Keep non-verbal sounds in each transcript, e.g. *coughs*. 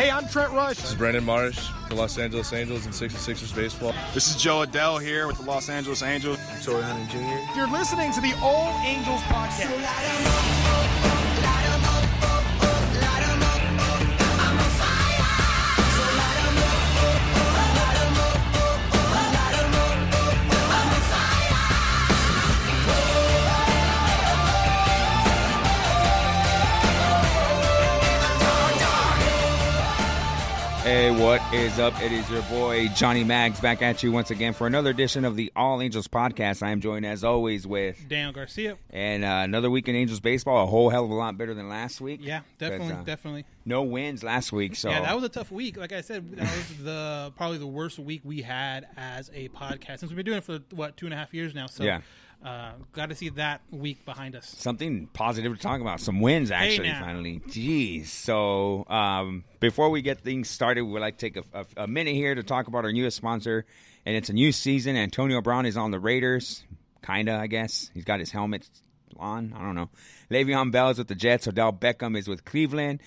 Hey, I'm Trent Rush. This is Brandon Marsh, the Los Angeles Angels and 66ers baseball. This is Jo Adell here with the Los Angeles Angels. I'm Troy Hunter Jr. You're listening to the All Angels podcast. Hey, what is up? It is your boy Johnny Mags back at you once again for another edition of the All Angels podcast. I am joined as always with Dan Garcia. and uh, another week in Angels baseball, a whole hell of a lot better than last week. Yeah, definitely, uh, definitely. No wins last week, so Yeah, that was a tough week. Like I said, that was the probably the worst week we had as a podcast since we've been doing it for what two and a half years now. So, Yeah. Uh, glad to see that week behind us. something positive to talk about. Some wins actually, now. finally. Jeez. So um, before we get things started, we'd like to take a, a, a minute here to talk about our newest sponsor, and it's a new season. Antonio Brown is on the Raiders, kinda, I guess. He's got his helmet on. I don't know. Le'Veon Bell is with the Jets. Odell Beckham is with Cleveland.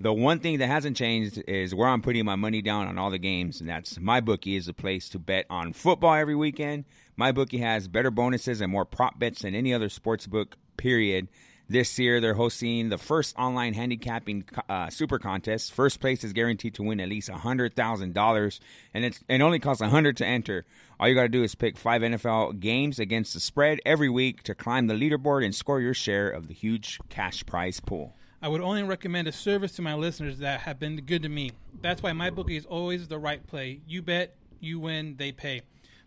The one thing that hasn't changed is where I'm putting my money down on all the games, and that's MyBookie is a place to bet on football every weekend. MyBookie has better bonuses and more prop bets than any other sports book. Period. This year, they're hosting the first online handicapping uh, super contest. First place is guaranteed to win at least hundred thousand dollars, and it's it only costs a hundred to enter. All you got to do is pick five NFL games against the spread every week to climb the leaderboard and score your share of the huge cash prize pool. I would only recommend a service to my listeners that have been good to me. That's why MyBookie is always the right play. You bet, you win, they pay.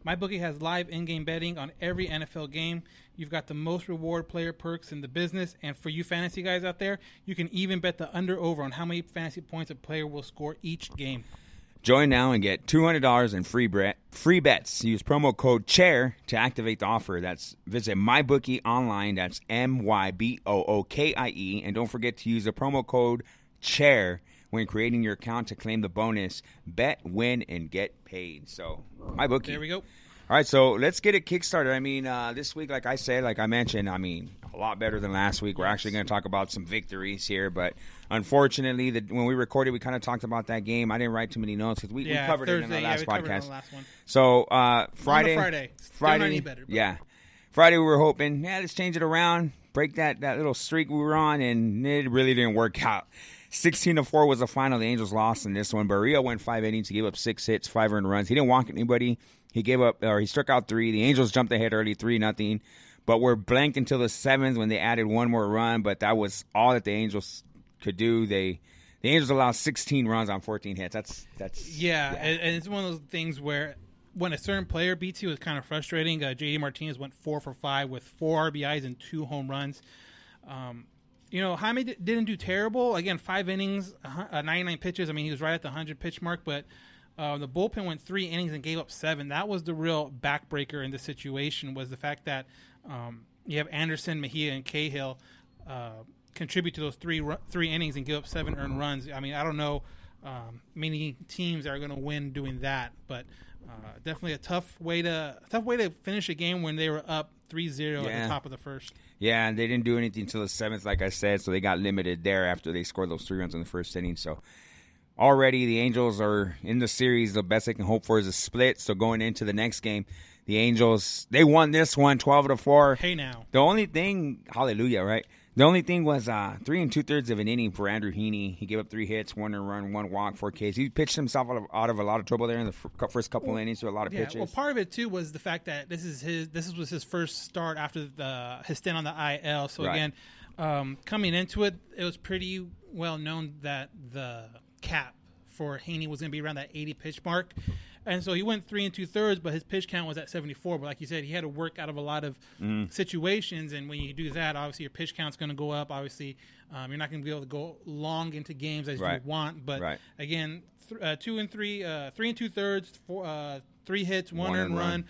MyBookie has live in-game betting on every NFL game. You've got the most reward player perks in the business, and for you fantasy guys out there, you can even bet the under over on how many fantasy points a player will score each game. Join now and get $200 in free free bets. Use promo code CHAIR to activate the offer. That's visit MyBookie online. That's M Y B O O K I E. And don't forget to use the promo code CHAIR when creating your account to claim the bonus. Bet, win, and get paid. So, MyBookie. There we go. All right, so let's get it kickstarted. I mean, uh, this week, like I said, like I mentioned, I mean, a lot better than last week. We're actually going to talk about some victories here, but unfortunately, the, when we recorded, we kind of talked about that game. I didn't write too many notes because we, we Yeah, covered it in Thursday, the yeah, last we on podcast. the last. So uh, Friday, Friday. Friday, better, yeah, Friday we were hoping, yeah, let's change it around, break that that little streak we were on, and it really didn't work out. 16 to 4 was the final. The Angels lost in this one. Barria went five innings. He gave up six hits, five earned runs. He didn't walk anybody. He gave up, or he struck out three. The Angels jumped ahead early, 3 nothing, but were blanked until the seventh when they added one more run. But that was all that the Angels could do. They the Angels allowed 16 runs on 14 hits. That's that's Yeah, And, and it's one of those things where when a certain player beats you, it's kind of frustrating. Uh, JD Martinez went four for five with four RBIs and two home runs. Um, you know, Jaime di- didn't do terrible. Again, five innings, uh, 99 pitches. I mean, he was right at the 100 pitch mark, but uh, the bullpen went three innings and gave up seven. That was the real backbreaker in the situation was the fact that um, you have Anderson, Mejia, and Cahill uh, contribute to those three ru- three innings and give up seven earned runs. I mean, I don't know um, many teams that are going to win doing that, but uh, definitely a tough way to tough way to finish a game when they were up 3-0 at the top of the first. Yeah, and they didn't do anything until the seventh, like I said, so they got limited there after they scored those three runs in the first inning. So already the Angels are in the series. The best they can hope for is a split. So going into the next game, the Angels they won this one 12 to 4. Hey now. The only thing, hallelujah, right? The only thing was uh, three and two thirds of an inning for Andrew Heaney. He gave up three hits, one run, one walk, four Ks. He pitched himself out of, out of a lot of trouble there in the f- first couple well, innings to a lot of yeah, pitches. Well, part of it too was the fact that this is his this was his first start after the his stint on the IL. So right. again, um, coming into it, it was pretty well known that the cap for Heaney was going to be around that 80 pitch mark. And so he went three and two thirds, but his pitch count was at 74. But like you said, he had to work out of a lot of mm. situations. And when you do that, obviously your pitch count's going to go up. Obviously, um, you're not going to be able to go long into games as right. you want. But right. again, th- uh, two and three, uh, three and two thirds, four, uh, three hits, one, one earned run. run.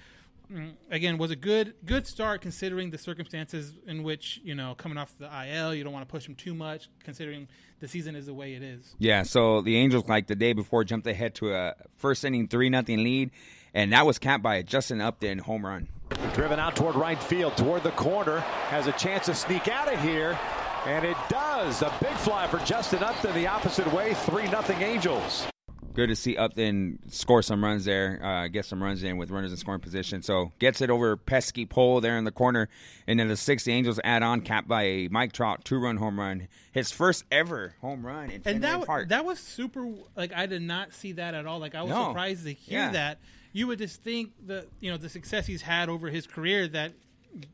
Mm, again, was a good good start considering the circumstances in which you know coming off the IL, you don't want to push him too much considering the season is the way it is. Yeah, so the Angels, like the day before, jumped ahead to a first inning three nothing lead, and that was capped by a Justin Upton home run. Driven out toward right field, toward the corner, has a chance to sneak out of here, and it does. A big fly for Justin Upton the opposite way, three nothing Angels good to see Upton score some runs there, uh, get some runs in with runners in scoring position. So gets it over pesky pole there in the corner, and then the six the Angels add on, capped by a Mike Trout two run home run, his first ever home run in and that Park. that was super. Like I did not see that at all. Like I was no. surprised to hear yeah. that. You would just think that you know the success he's had over his career that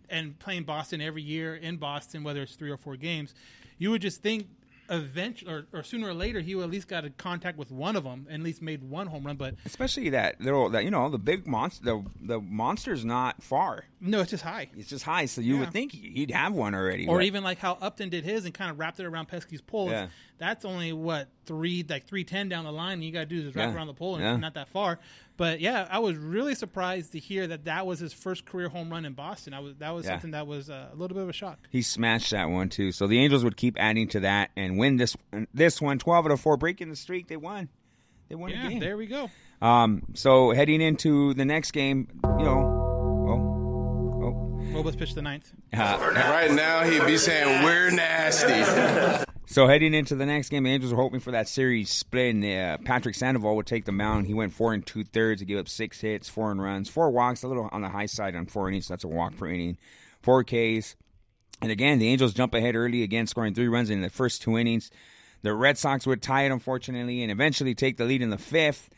and playing Boston every year in Boston, whether it's three or four games, you would just think eventually or, or, sooner or later he at least got in contact with one of them and at least made one home run but especially that that you know the big monster the the monster's not far no it's just high it's just high so you yeah. would think he'd have one already or even like how upton did his and kind of wrapped it around pesky's pole yeah. that's only what three like 310 down the line and you got to do is wrap yeah. around the pole and yeah. not that far but yeah, I was really surprised to hear that that was his first career home run in Boston. I was that was something that was uh, a little bit of a shock. He smashed that one too. So the Angels would keep adding to that and win this this one 12 out of 4 breaking the streak. They won. They won yeah, the game. There we go. Um, so heading into the next game, you know. Robles pitched the ninth. Uh, right now, he'd be saying, We're nasty. So heading into the next game, the Angels were hoping for that series split, and uh, Patrick Sandoval would take the mound. He went four and two thirds. He gave up six hits, four and runs, four walks, a little on the high side on four innings. So that's a walk per inning, four Ks. And again, the Angels jump ahead early, again scoring three runs in the first two innings. The Red Sox would tie it, unfortunately, and eventually take the lead in the fifth.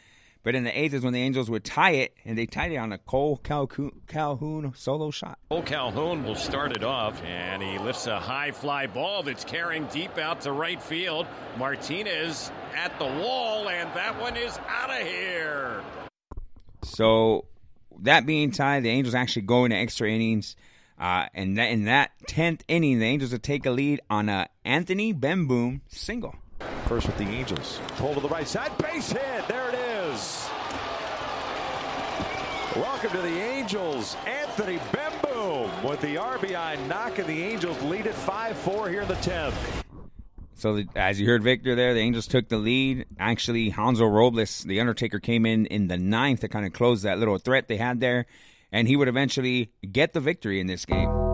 But in the eighth is when the Angels would tie it, and they tied it on a Cole Calhoun, solo shot. Cole Calhoun will start it off, and he lifts a high fly ball that's carrying deep out to right field. Martinez at the wall, and that one is out of here. So, that being tied, the Angels actually go into extra innings. Uh, and that, in that 10th inning, the Angels would take a lead on a Anthony Bemboom single. First with the Angels. Pull to the right side. Base hit. There it is. Welcome to the Angels. Anthony Bemboom with the RBI knock, and the Angels lead at 5 4 here in the 10th. So, the, as you heard Victor there, the Angels took the lead. Actually, Hansel Robles, the Undertaker, came in in the ninth to kind of close that little threat they had there, and he would eventually get the victory in this game.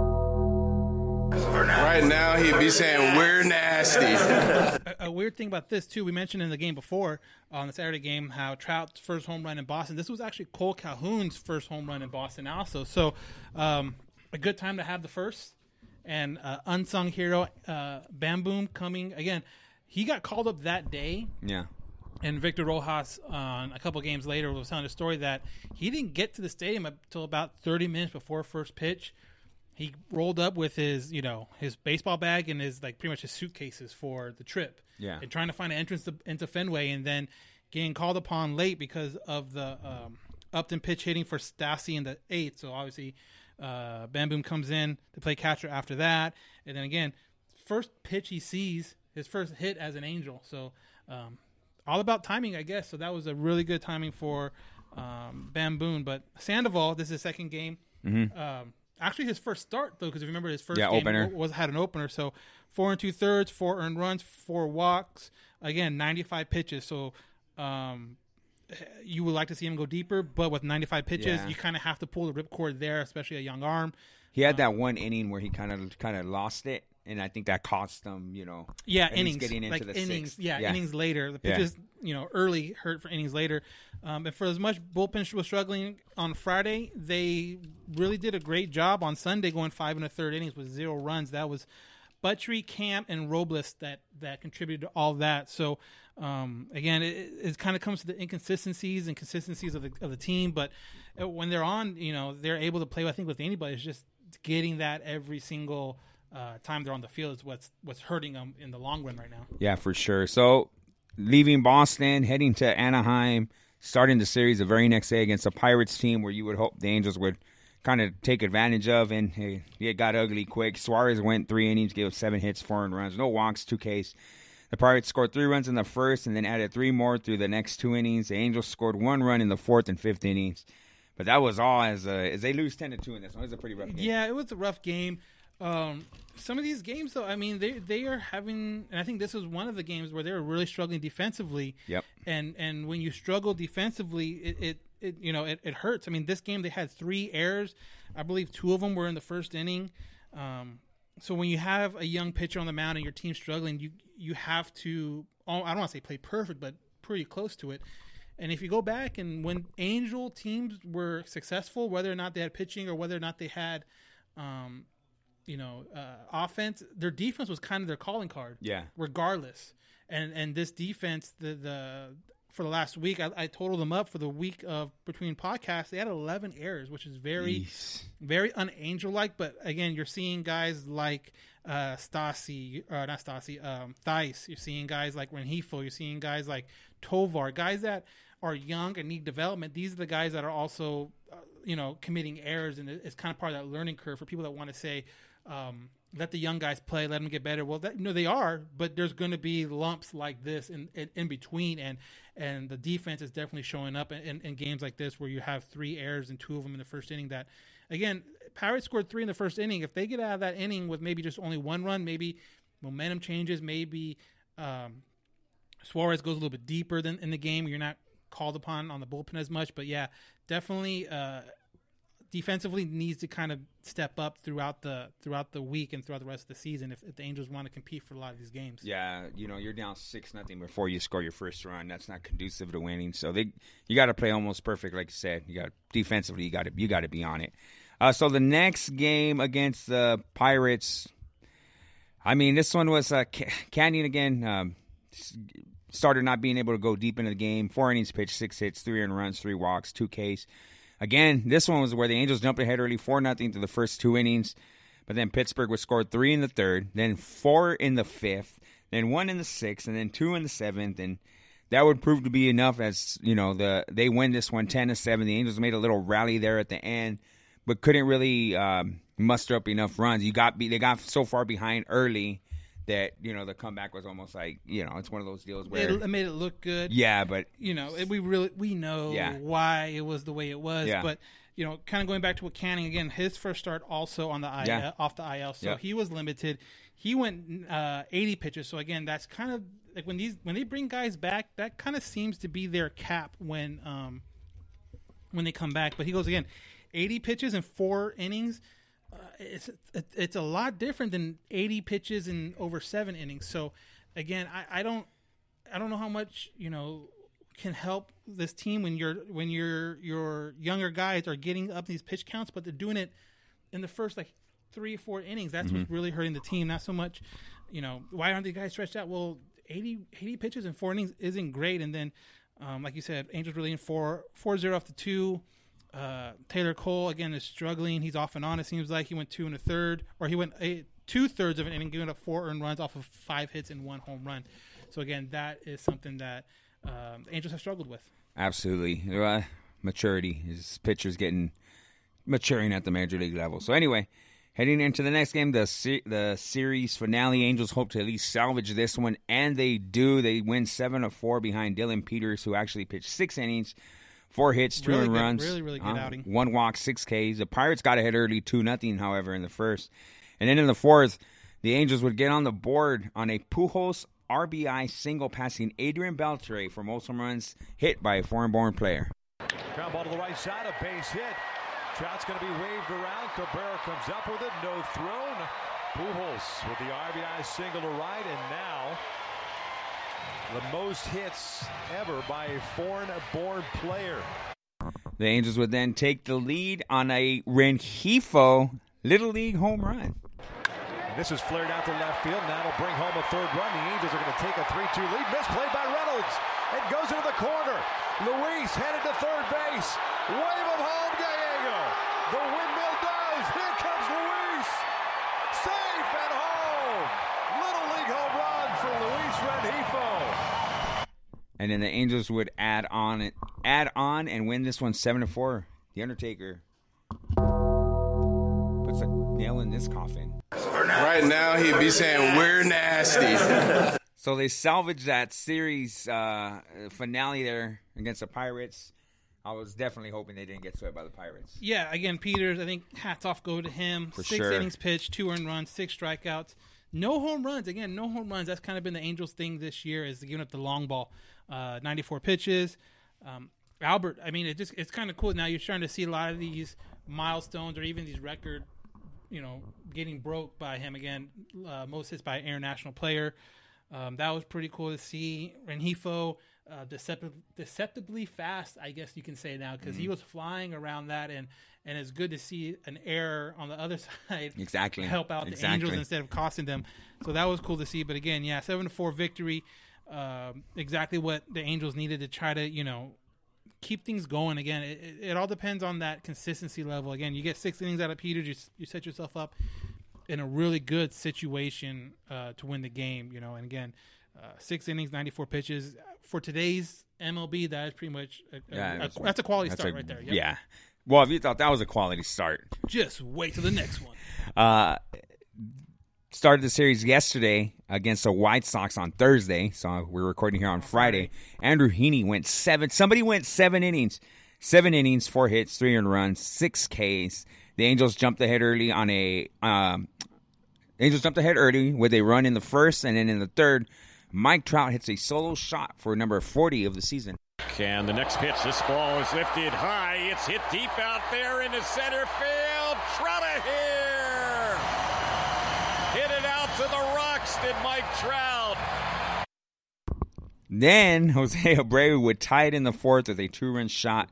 Right now, he'd be saying, We're nasty. a, a, weird thing about this, too, we mentioned in the game before, on the Saturday game, how Trout's first home run in Boston. This was actually Cole Calhoun's first home run in Boston, also. So, um, a good time to have the first. And uh, unsung hero, uh, Bemboom, coming again. He got called up that day. Yeah. And Victor Rojas, uh, a couple games later, was telling a story that he didn't get to the stadium until about 30 minutes before first pitch he rolled up with his you know his baseball bag and his like pretty much his suitcases for the trip. Yeah. And trying to find an entrance to, into fenway and then getting called upon late because of the um, upton pitch hitting for stassi in the eighth. So obviously uh, comes in to play catcher after that. And then again first pitch he sees his first hit as an angel. So um, all about timing i guess. So that was a really good timing for um, Bemboom but sandoval this is his second game. Mm-hmm. um, actually his first start though, because if you remember his first yeah, game opener. was had an opener. So four and two thirds, four earned runs, four walks. Again, ninety five pitches. So um, you would like to see him go deeper, but with ninety five pitches, yeah. you kind of have to pull the ripcord there, especially a young arm. He had um, that one inning where he kind of kind of lost it and I think that cost them, you know. Yeah, innings. Getting into like the innings. Yeah, yeah, innings later. The pitches, yeah. you know, early hurt for innings later. Um, and for as much bullpen was struggling on Friday, they really did a great job on Sunday, going five and a third innings with zero runs. That was Buttrey, Camp, and Robles that that contributed to all that. So um, again, it, it kind of comes to the inconsistencies and consistencies of the of the team. But uh, when they're on, you know, they're able to play. I think with anybody, it's just getting that every single uh, time they're on the field is what's what's hurting them in the long run right now. Yeah, for sure. So leaving Boston, heading to Anaheim, starting the series the very next day against a Pirates team where you would hope the Angels would kind of take advantage of, and hey, it got ugly quick. Suarez went three innings, gave seven hits, four runs, no walks, two Ks. The Pirates scored three runs in the first and then added three more through the next two innings. The Angels scored one run in the fourth and fifth innings. But that was all as uh, as they lose ten to two in this one. It was a pretty rough game. Yeah, it was a rough game. Um, some of these games, though, I mean, they they are having, and I think this was one of the games where they were really struggling defensively. Yep. And and when you struggle defensively, it, it, it you know it, it hurts. I mean, this game they had three errors. I believe two of them were in the first inning. Um, so when you have a young pitcher on the mound and your team's struggling, you you have to I don't want to say play perfect, but pretty close to it. And if you go back and when Angel teams were successful, whether or not they had pitching or whether or not they had, um, you know, uh, offense, their defense was kind of their calling card. Yeah. Regardless, and and this defense, the the for the last week, I, I totaled them up for the week of between podcasts. They had 11 errors, which is very, very unangel like. But again, you're seeing guys like uh, Stassi, uh, not Stassi, um, Thaiss. You're seeing guys like Rengifo. You're seeing guys like Tovar, guys that are young and need development. These are the guys that are also, uh, you know, committing errors, and it's kind of part of that learning curve for people that want to say. Um, let the young guys play, let them get better. Well, that, know they are, but there's going to be lumps like this in, in, in between, and and the defense is definitely showing up in, in, in, games like this where you have three errors and two of them in the first inning. That again, Pirates scored three in the first inning. If they get out of that inning with maybe just only one run, maybe momentum changes, maybe um, Suarez goes a little bit deeper than in the game. You're not called upon on the bullpen as much, but yeah, definitely. Uh, defensively needs to kind of step up throughout the throughout the week and throughout the rest of the season if, if the Angels want to compete for a lot of these games. Yeah, you know you're down six nothing before you score your first run. That's not conducive to winning. So they you got to play almost perfect, like you said. You got defensively, you got to you got to be on it. Uh, so the next game against the Pirates, I mean, this one was uh, Canning again. Um, started not being able to go deep into the game. Four innings pitched, six hits, three earned runs, three walks, two Ks. Again, this one was where the Angels jumped ahead early, four nothing through the first two innings, but then Pittsburgh was scored three in the third, then four in the fifth, then one in the sixth, and then two in the seventh, and that would prove to be enough as you know the they win this one 10 to seven. The Angels made a little rally there at the end, but couldn't really um, muster up enough runs. You got they got so far behind early that you know the comeback was almost like you know it's one of those deals where it, made it look good. Yeah, but you know it, we really we know yeah. why it was the way it was. Yeah. But you know, kind of going back to what Canning again, his first start also on the IL, Yeah. off the IL, so he was limited. He went uh, 80 pitches. So again, that's kind of like when these when they bring guys back, that kind of seems to be their cap when um when they come back. But he goes again, 80 pitches in four innings. Uh, it's it, it's a lot different than 80 pitches in over seven innings. So again, I, I don't I don't know how much you know can help this team when you're when your your younger guys are getting up these pitch counts, but they're doing it in the first like three or four innings. That's what's really hurting the team. Not so much, you know, why aren't the guys stretched out? Well, 80, 80 pitches in four innings isn't great. And then, um, like you said, Angels really in four four zero off the two. Uh, Taylor Cole again is struggling. He's off and on. It seems like he went two and a third, or he went two thirds of an inning, giving up four earned runs off of five hits and one home run. So again, that is something that um, the Angels have struggled with. Absolutely. Uh, maturity. His pitcher's getting maturing at the major league level. So anyway, heading into the next game, the the series finale. Angels hope to at least salvage this one, and they do. They win seven of four behind Dillon Peters, who actually pitched six innings, four hits, two Really good- runs, really, really good uh, outing. one walk, six Ks. The Pirates got ahead early, two nothing. However, in the first, and then in the fourth, the Angels would get on the board on a Pujols RBI single, passing Adrian Beltre for most home runs hit by a foreign-born player. Ground ball to the right side, a base hit. Trout's going to be waved around. Cabrera comes up with it, no thrown. Pujols with the RBI single to right, and now the most hits ever by a foreign-born player. The Angels would then take the lead on a Rengifo Little League home run. And this is flared out to left field. Now it'll bring home a third run. The Angels are going to take a 3-2 lead. Misplayed by Reynolds. It goes into the corner. Luis headed to third base. Wave him home, Gallego. The windmill does. Here comes Luis. Safe at home. Little league home run for Luis Rengifo. And then the Angels would add on it, add on and win this one seven to four. The Undertaker puts a nail in this coffin. Right now, he'd be saying, We're nasty. So they salvaged that series uh, finale there against the Pirates. I was definitely hoping they didn't get swept by the Pirates. Yeah, again, Peters. I think hats off go to him. For six sure. innings pitched, two earned runs, six strikeouts, no home runs. Again, no home runs. That's kind of been the Angels' thing this year is giving up the long ball. Uh, Ninety-four pitches. Um, Albert. I mean, it just it's kind of cool. Now you're starting to see a lot of these milestones or even these record, you know, getting broke by him again. Uh, most hits by Air National player. Um, that was pretty cool to see. Rengifo, uh, deceptive, deceptively fast, I guess you can say now, because he was flying around that, and and it's good to see an error on the other *laughs* side Exactly. help out the Angels instead of costing them. So that was cool to see. But again, yeah, seven to four victory, um, exactly what the Angels needed to try to you know keep things going. Again, it, it, it all depends on that consistency level. Again, you get six innings out of Peters, you, you set yourself up in a really good situation uh, to win the game. You know, and again, uh, six innings, ninety four pitches for today's MLB. That is pretty much a, a- Yeah, a- that's- that's a quality that's start a- right there. Yep. Yeah. Well, if you thought that was a quality start, Just wait till the next one. uh, started the series yesterday against the White Sox on Thursday. So we're recording here on Friday. Andrew Heaney went seven. Somebody went seven innings, seven innings, four hits, three earned runs, six Ks. The Angels jumped ahead early on a. Um, Angels jumped ahead early with a run in the first, and then in the third, Mike Trout hits a solo shot for number forty of the season. And the next pitch, this ball is lifted high. It's hit deep out there into center field. Trout here. To the rocks, did Mike Trout. Then *laughs* Jose Abreu would tie it in the fourth with a two-run shot,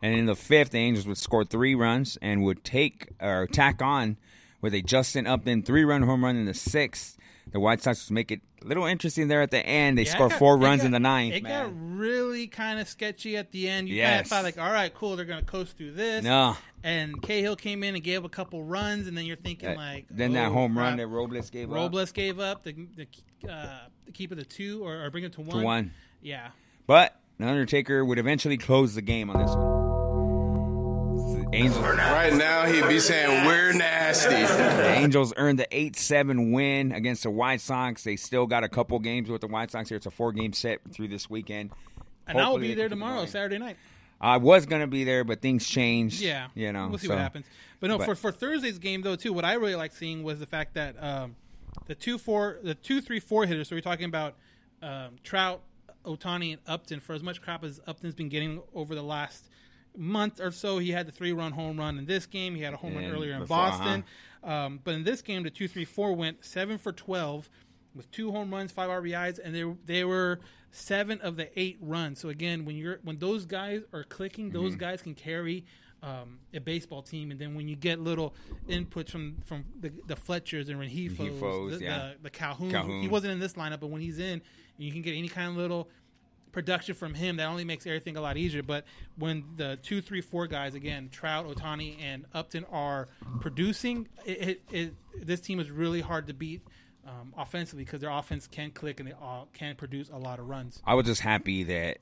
and in the fifth, the Angels would score three runs and would take or tack on with a Justin Upton three-run home run in the sixth. The White Sox make it a little interesting there at the end. They Yeah, score got- four runs got- in the ninth. It man. got really kind of sketchy at the end. You kind of thought like, all right, cool, they're going to coast through this. No. And Cahill came in and gave a couple runs, and then you're thinking Uh, like, then that oh, home run that Robles gave up. Robles gave up the the, uh, the keep of the two or, or bring it to one. to one. Yeah. But the Undertaker would eventually close the game on this one. The Angels, Right now, he'd be saying, We're nasty. the Angels earned the 8 7 win against the White Sox. They still got a couple games with the White Sox here. It's a four game set through this weekend. And I will be there can keep it tomorrow, going. Saturday night. I was going to be there, but things changed. Yeah, You know, we'll see so- what happens. But no, but- for for Thursday's game though, too, what I really like seeing was the fact that um, the two four, the two three four hitters. So we're talking about um, Trout, Ohtani, and Upton. For as much crap as Upton's been getting over the last month or so, he had the three run home run in this game. He had a home run earlier in before, Boston. Um, but in this game, the two three four went seven for twelve with two home runs, five RBIs, and they they were seven of the eight runs. So again, when you're when those guys are clicking, those Mm-hmm. guys can carry um, a baseball team. And then when you get little inputs from from the, the Fletchers and Rengifos, the, yeah. the, the Calhoun, Calhoun. he wasn't in this lineup, but when he's in, and you can get any kind of little production from him that only makes everything a lot easier. But when the two, three, four guys again, Trout, Ohtani, and Upton are producing, it, it, it this team is really hard to beat um, offensively because their offense can click and they all can produce a lot of runs. I was just happy that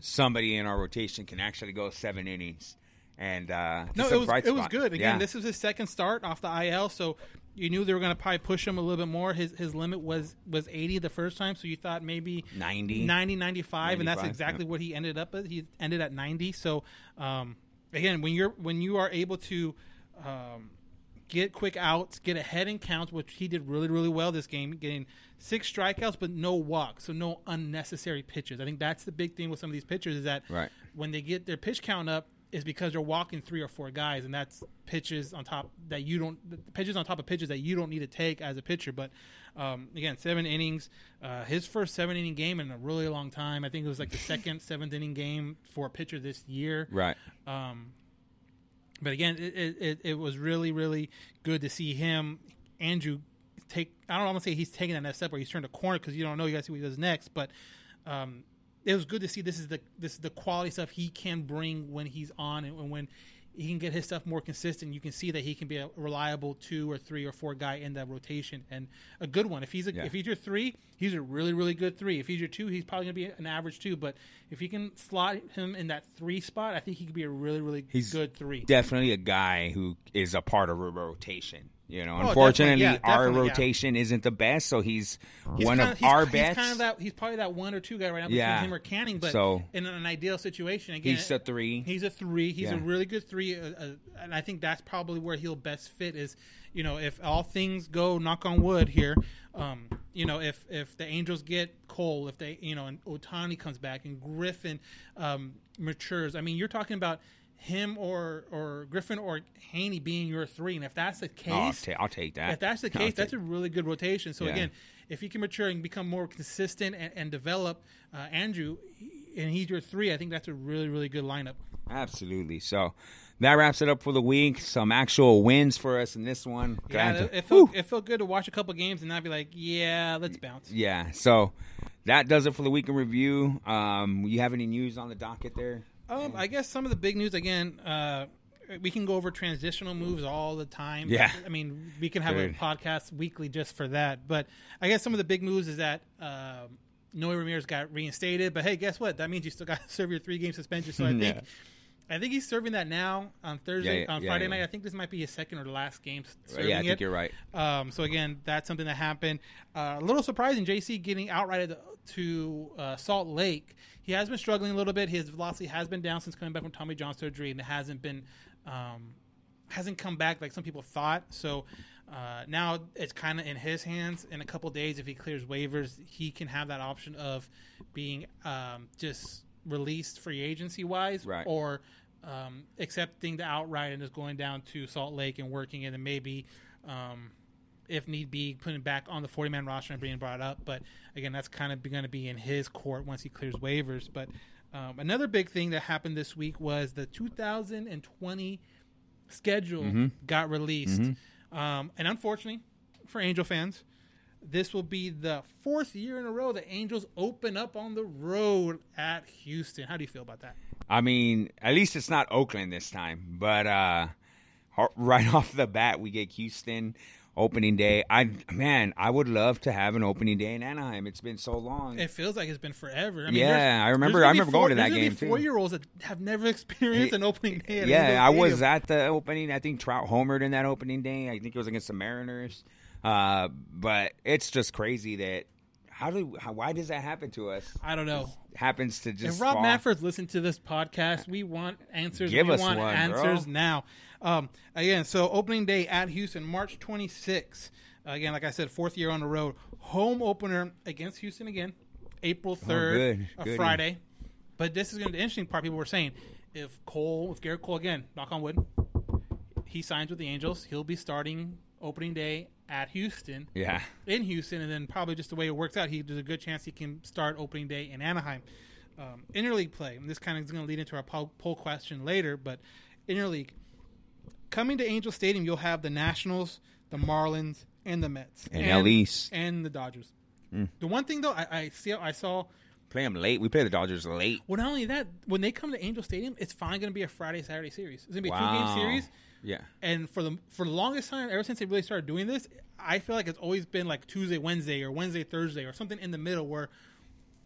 somebody in our rotation can actually go seven innings. And uh, No, it was it was good. Again, Yeah. this is his second start off the IL, so you knew they were going to probably push him a little bit more. His his limit was was 80 the first time, so you thought maybe 90. 90 95, and that's exactly yeah. what he ended up at. He ended at 90. So um, again, when you're when you are able to um, get quick outs, get ahead in counts, which he did really really well this game, getting six strikeouts but no walks, so no unnecessary pitches. I think that's the big thing with some of these pitchers is that Right. when they get their pitch count up is because you're walking three or four guys, and that's pitches on top that you don't pitches on top of pitches that you don't need to take as a pitcher. But um, again, seven innings, uh, his first seven inning game in a really long time. I think it was like the second *laughs* seventh inning game for a pitcher this year. Right. Um, but again, it, it, it, was really, really good to see him, Andrew, take. I don't want to say he's taking that next step or he's turned a corner because you don't know. You got to see what he does next. But um, it was good to see this is the this is the quality stuff he can bring when he's on and when he can get his stuff more consistent. You can see that he can be a reliable two or three or four guy in that rotation and a good one. If he's a, Yeah. if he's your three, he's a really really good three. If he's your two, he's probably gonna be an average two. But if you can slot him in that three spot, I think he could be a really really He's good three. Definitely a guy who is a part of a rotation. You know, Oh, unfortunately, yeah, our definitely, yeah. rotation isn't the best, so he's, He's one kinda- of he's- our he's bets. Kind of that, he's probably that one or two guy right now between Yeah. him or Canning. But So- in an ideal situation, again, He's a three. He's a three. He's a really good three, uh, uh, and I think that's probably where he'll best fit. Is you know if all things go, knock on wood here. Um, you know if if the Angels get Cole, if they you know and Ohtani comes back and Griffin um, matures. I mean, you're talking about. Him or or Griffin or Heaney being your three, and if that's the case, Oh, I'll, ta- I'll take that. if that's the case, that's a really good rotation. So Yeah. again, if he can mature and become more consistent and, and develop uh, Andrew, and he's your three, I think that's a really really good lineup. absolutely. So that wraps it up for the week. Some actual wins for us in this one. Yeah, it, to- it felt it felt good to watch a couple games and not be like, yeah, let's bounce. yeah. So that does it for the week in review. Um, you have any news on the docket there? Um, I guess some of the big news again. Uh, we can go over transitional moves all the time. Yeah. I mean, we can have Dude. a podcast weekly just for that. But I guess some of the big moves is that um, Noe Ramirez got reinstated. But hey, guess what? That means you still got to *laughs* serve your three game suspension. So I *laughs* think. I think he's serving that now on Thursday, Yeah, yeah, on Friday yeah. night. I think this might be his second or last game serving yeah, I think it. you're right. Um, so again, that's something that happened. Uh, a little surprising, JC getting outrighted to uh, Salt Lake. He has been struggling a little bit. His velocity has been down since coming back from Tommy John surgery, and it hasn't been um, hasn't come back like some people thought. So uh, now it's kind of in his hands. In a couple days, if he clears waivers, he can have that option of being um, just released free agency wise, Right. or um, accepting the outright and just going down to Salt Lake and working it, and maybe. Um, if need be, putting back on the 40 man roster and being brought up. But again, that's kind of going to be in his court once he clears waivers. But um, another big thing that happened this week was the 2020 schedule Mm-hmm. got released. Um, and unfortunately for Angel fans, this will be the fourth year in a row the Angels open up on the road at Houston. How do you feel about that? I mean, at least it's not Oakland this time. But uh, right *laughs* off the bat, we get Houston opening day. I man, I would love to have an opening day in Anaheim. It's been so long. It feels like it's been forever. I mean, Yeah, I remember- I be remember going to that game, too. Four-year-olds that have never *laughs* experienced an opening day. Yeah, I was at the opening. I think Trout homered in that opening day. I think it was against the Mariners. Uh, but it's just crazy that how do how, why does that happen to us? I don't know. happens to just if Rob fall. Manfred's listening to this podcast, we want answers. Give we us want one, answers bro. now. Um, again, so opening day at Houston, March 26th. again, like I said, fourth year on the road. Home opener against Houston again, April 3rd, Oh, good. a Goody. Friday. But this is going to be the interesting part. People were saying if Cole, if Gerrit Cole again, knock on wood, he signs with the Angels, he'll be starting opening day at Houston Yeah. in Houston, and then probably just the way it works out, he there's a good chance he can start opening day in Anaheim. Um, interleague play, and this kind of is going to lead into our poll, poll question later, but interleague coming to Angel Stadium, you'll have the Nationals, the Marlins, and the Mets, And at least. and the Dodgers. The one thing though, I, I see, I saw. Play them late. We play the Dodgers late. Well, not only that, when they come to Angel Stadium, it's finally going to be a Friday Saturday series. It's going to be a Wow. two game series. Yeah. And for the for the longest time, ever since they really started doing this, I feel like it's always been like Tuesday, Wednesday, or Wednesday, Thursday, or something in the middle. Where,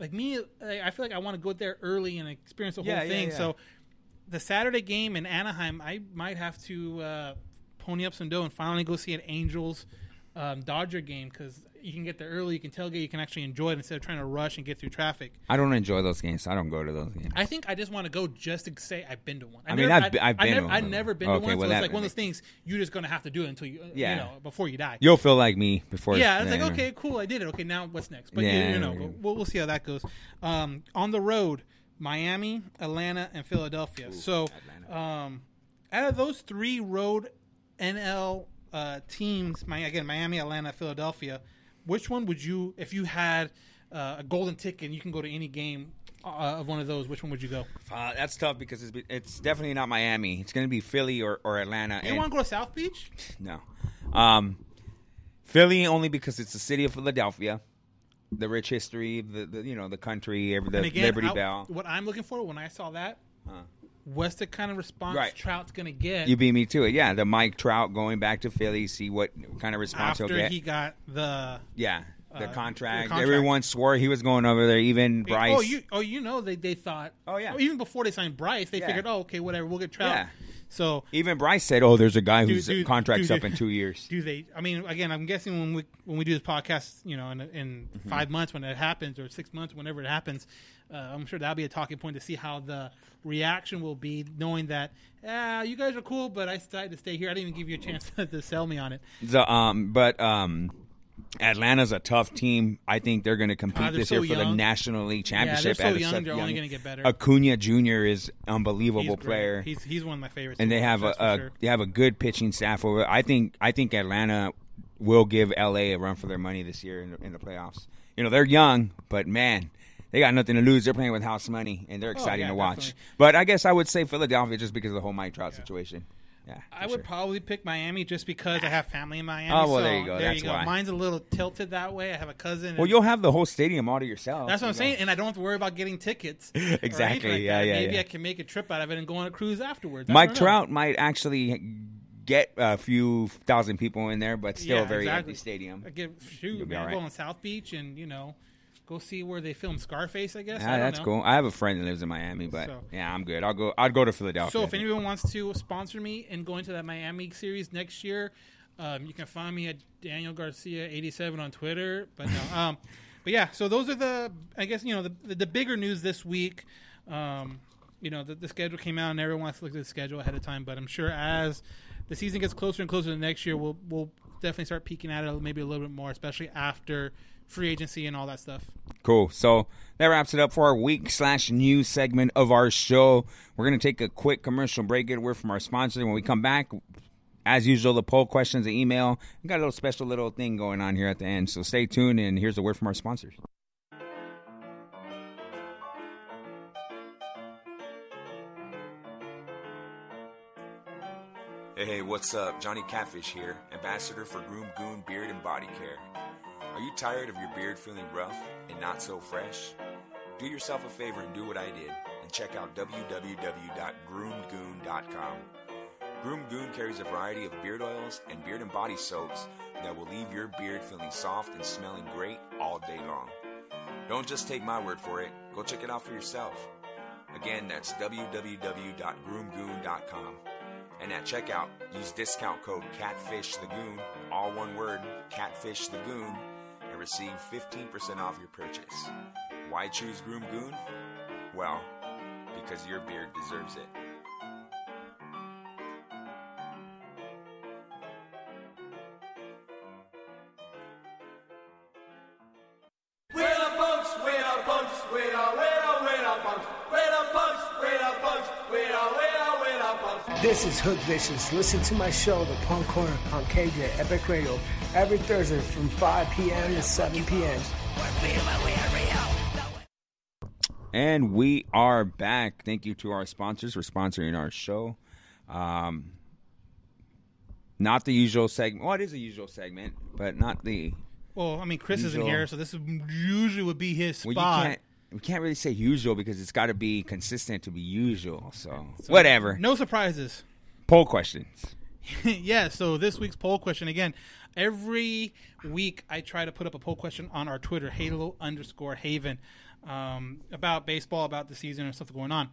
like me, I feel like I want to go there early and experience the whole Yeah, yeah, thing. yeah. So, the Saturday game in Anaheim, I might have to uh, pony up some dough and finally go see an Angels um, Dodger game because you can get there early, you can tailgate, you can actually enjoy it instead of trying to rush and get through traffic. I don't enjoy those games. I don't go to those games. I think I just want to go just to say I've been to one. I mean, never- I've I've I been never, to I've never been Okay, to one, well, so it's like one of those things you're just gonna have to do it until you, Yeah. you know, before you die. You'll feel like me before. yeah, it's like okay, cool, I did it. Okay, now what's next? But you- Yeah. you, know, we'll, we'll see how that goes. Um, on the road, Miami, Atlanta, and Philadelphia. so, um, out of those three road NL uh, teams, my again Miami, Atlanta, Philadelphia, which one would you, if you had uh, a golden ticket and you can go to any game uh, of one of those, which one would you go? Uh, that's tough because it's, it's definitely not Miami. It's going to be Philly or, or Atlanta. You want to go to South Beach? *sighs* No. Um, Philly only because it's the city of Philadelphia, the rich history, the, the you know the country, the again, Liberty I- Bell. What I'm looking for when I saw that, what's the kind of response Right. Trout's going to get You beat me to it. Yeah, the Mike Trout going back to Philly, see what kind of response after he'll get. he got the yeah, the uh, contract. the contract. Everyone swore he was going over there. Even Bryce. Oh, you oh you know they they thought. Oh, yeah. Even before they signed Bryce, they Yeah. figured, oh okay, whatever, we'll get Trout. Yeah. So Even Bryce said, "Oh, there's a guy Do- whose do- contract's do- up in two years." do they? I mean, again, I'm guessing when we when we do this podcast, you know, in, in Mm-hmm. five months when it happens, or six months, whenever it happens, uh, I'm sure that'll be a talking point to see how the reaction will be, knowing that, ah, you guys are cool, but I decided to stay here. I didn't even give you a chance *laughs* to sell me on it. The um, but um, Atlanta's a tough team. I think they're going to compete Ah, this so year for the. National League Yeah, they're Championship. so young. They're only gonna get better. Acuna Jr. is unbelievable He's player. He's he's one of my favorites. and they have a, a sure. they have a good pitching staff over. I think I think Atlanta will give LA a run for their money this year in the, in the playoffs. You know they're young, but man, they got nothing to lose. They're playing with house money, and they're oh, exciting Oh, yeah, to watch. definitely. But I guess I would say Philadelphia just because of the whole Mike Trout situation. Yeah, I for would sure. probably pick Miami just because I have family in Miami. Oh, well, so there you go. There That's you go. why. Mine's a little tilted that way. I have a cousin. Well, you'll have the whole stadium all to yourself. That's what I'm You saying, know. and I don't have to worry about getting tickets. *laughs* Exactly. like Yeah, that. yeah, Maybe yeah. I can make a trip out of it and go on a cruise afterwards. I Mike. Trout might actually get a few thousand people in there, but still Yeah, a very exactly. empty stadium. I give shoot, You'll be man. all Go right. on South Beach and you know, go see where they filmed Scarface. I guess. I Yeah, don't that's know. cool. I have a friend that lives in Miami, but So- yeah, I'm good. I'll go. I'd go to Philadelphia. So if anyone wants to sponsor me and go into that Miami series next year, um, you can find me at Daniel Garcia eighty seven on Twitter. But no, *laughs* um, but yeah. So those are the I guess you know the the, the bigger news this week. Um, you know the, the schedule came out and everyone wants to look at the schedule ahead of time. But I'm sure as the season gets closer and closer to next year, we'll we'll definitely start peeking at it maybe a little bit more, especially after free agency and all that stuff. Cool. So that wraps it up for our week slash news segment of our show. We're gonna take a quick commercial break. Get a word from our sponsor. When we come back, as usual, the poll questions, the email. We got a little special little thing going on here at the end. So stay tuned. And here's a word from our sponsors. Hey, hey, what's up? Johnny Catfish here, ambassador for Groom Goon Beard and Body Care. Are you tired of your beard feeling rough and not so fresh? Do yourself a favor and do what I did and check out www.groomedgoon.com. Groom Goon carries a variety of beard oils and beard and body soaps that will leave your beard feeling soft and smelling great all day long. Don't just take my word for it, go check it out for yourself. Again, that's www.groomgoon.com. And at checkout, use discount code CATFISHTHEGOON, all one word, CATFISH the Goon, and receive 15% off your purchase. Why choose Groom Goon? Well, because your beard deserves it. This Hook Vicious. Listen to my show, The Punk Corner, on KJ Epic Radio, every Thursday from 5 p.m. to 7 p.m. And we are back. Thank you to our sponsors for sponsoring our show. Um, not the usual segment. Well, it is a usual segment, but not the. Well, I mean, Chris isn't here, so this usually would be his spot. Well, you can't. We can't really say usual because it's got to be consistent to be usual. So, whatever. No surprises. Poll questions. *laughs* yeah, so this week's poll question again. Every week I try to put up a poll question on our Twitter, Halo underscore Haven, um, about baseball, about the season and stuff going on.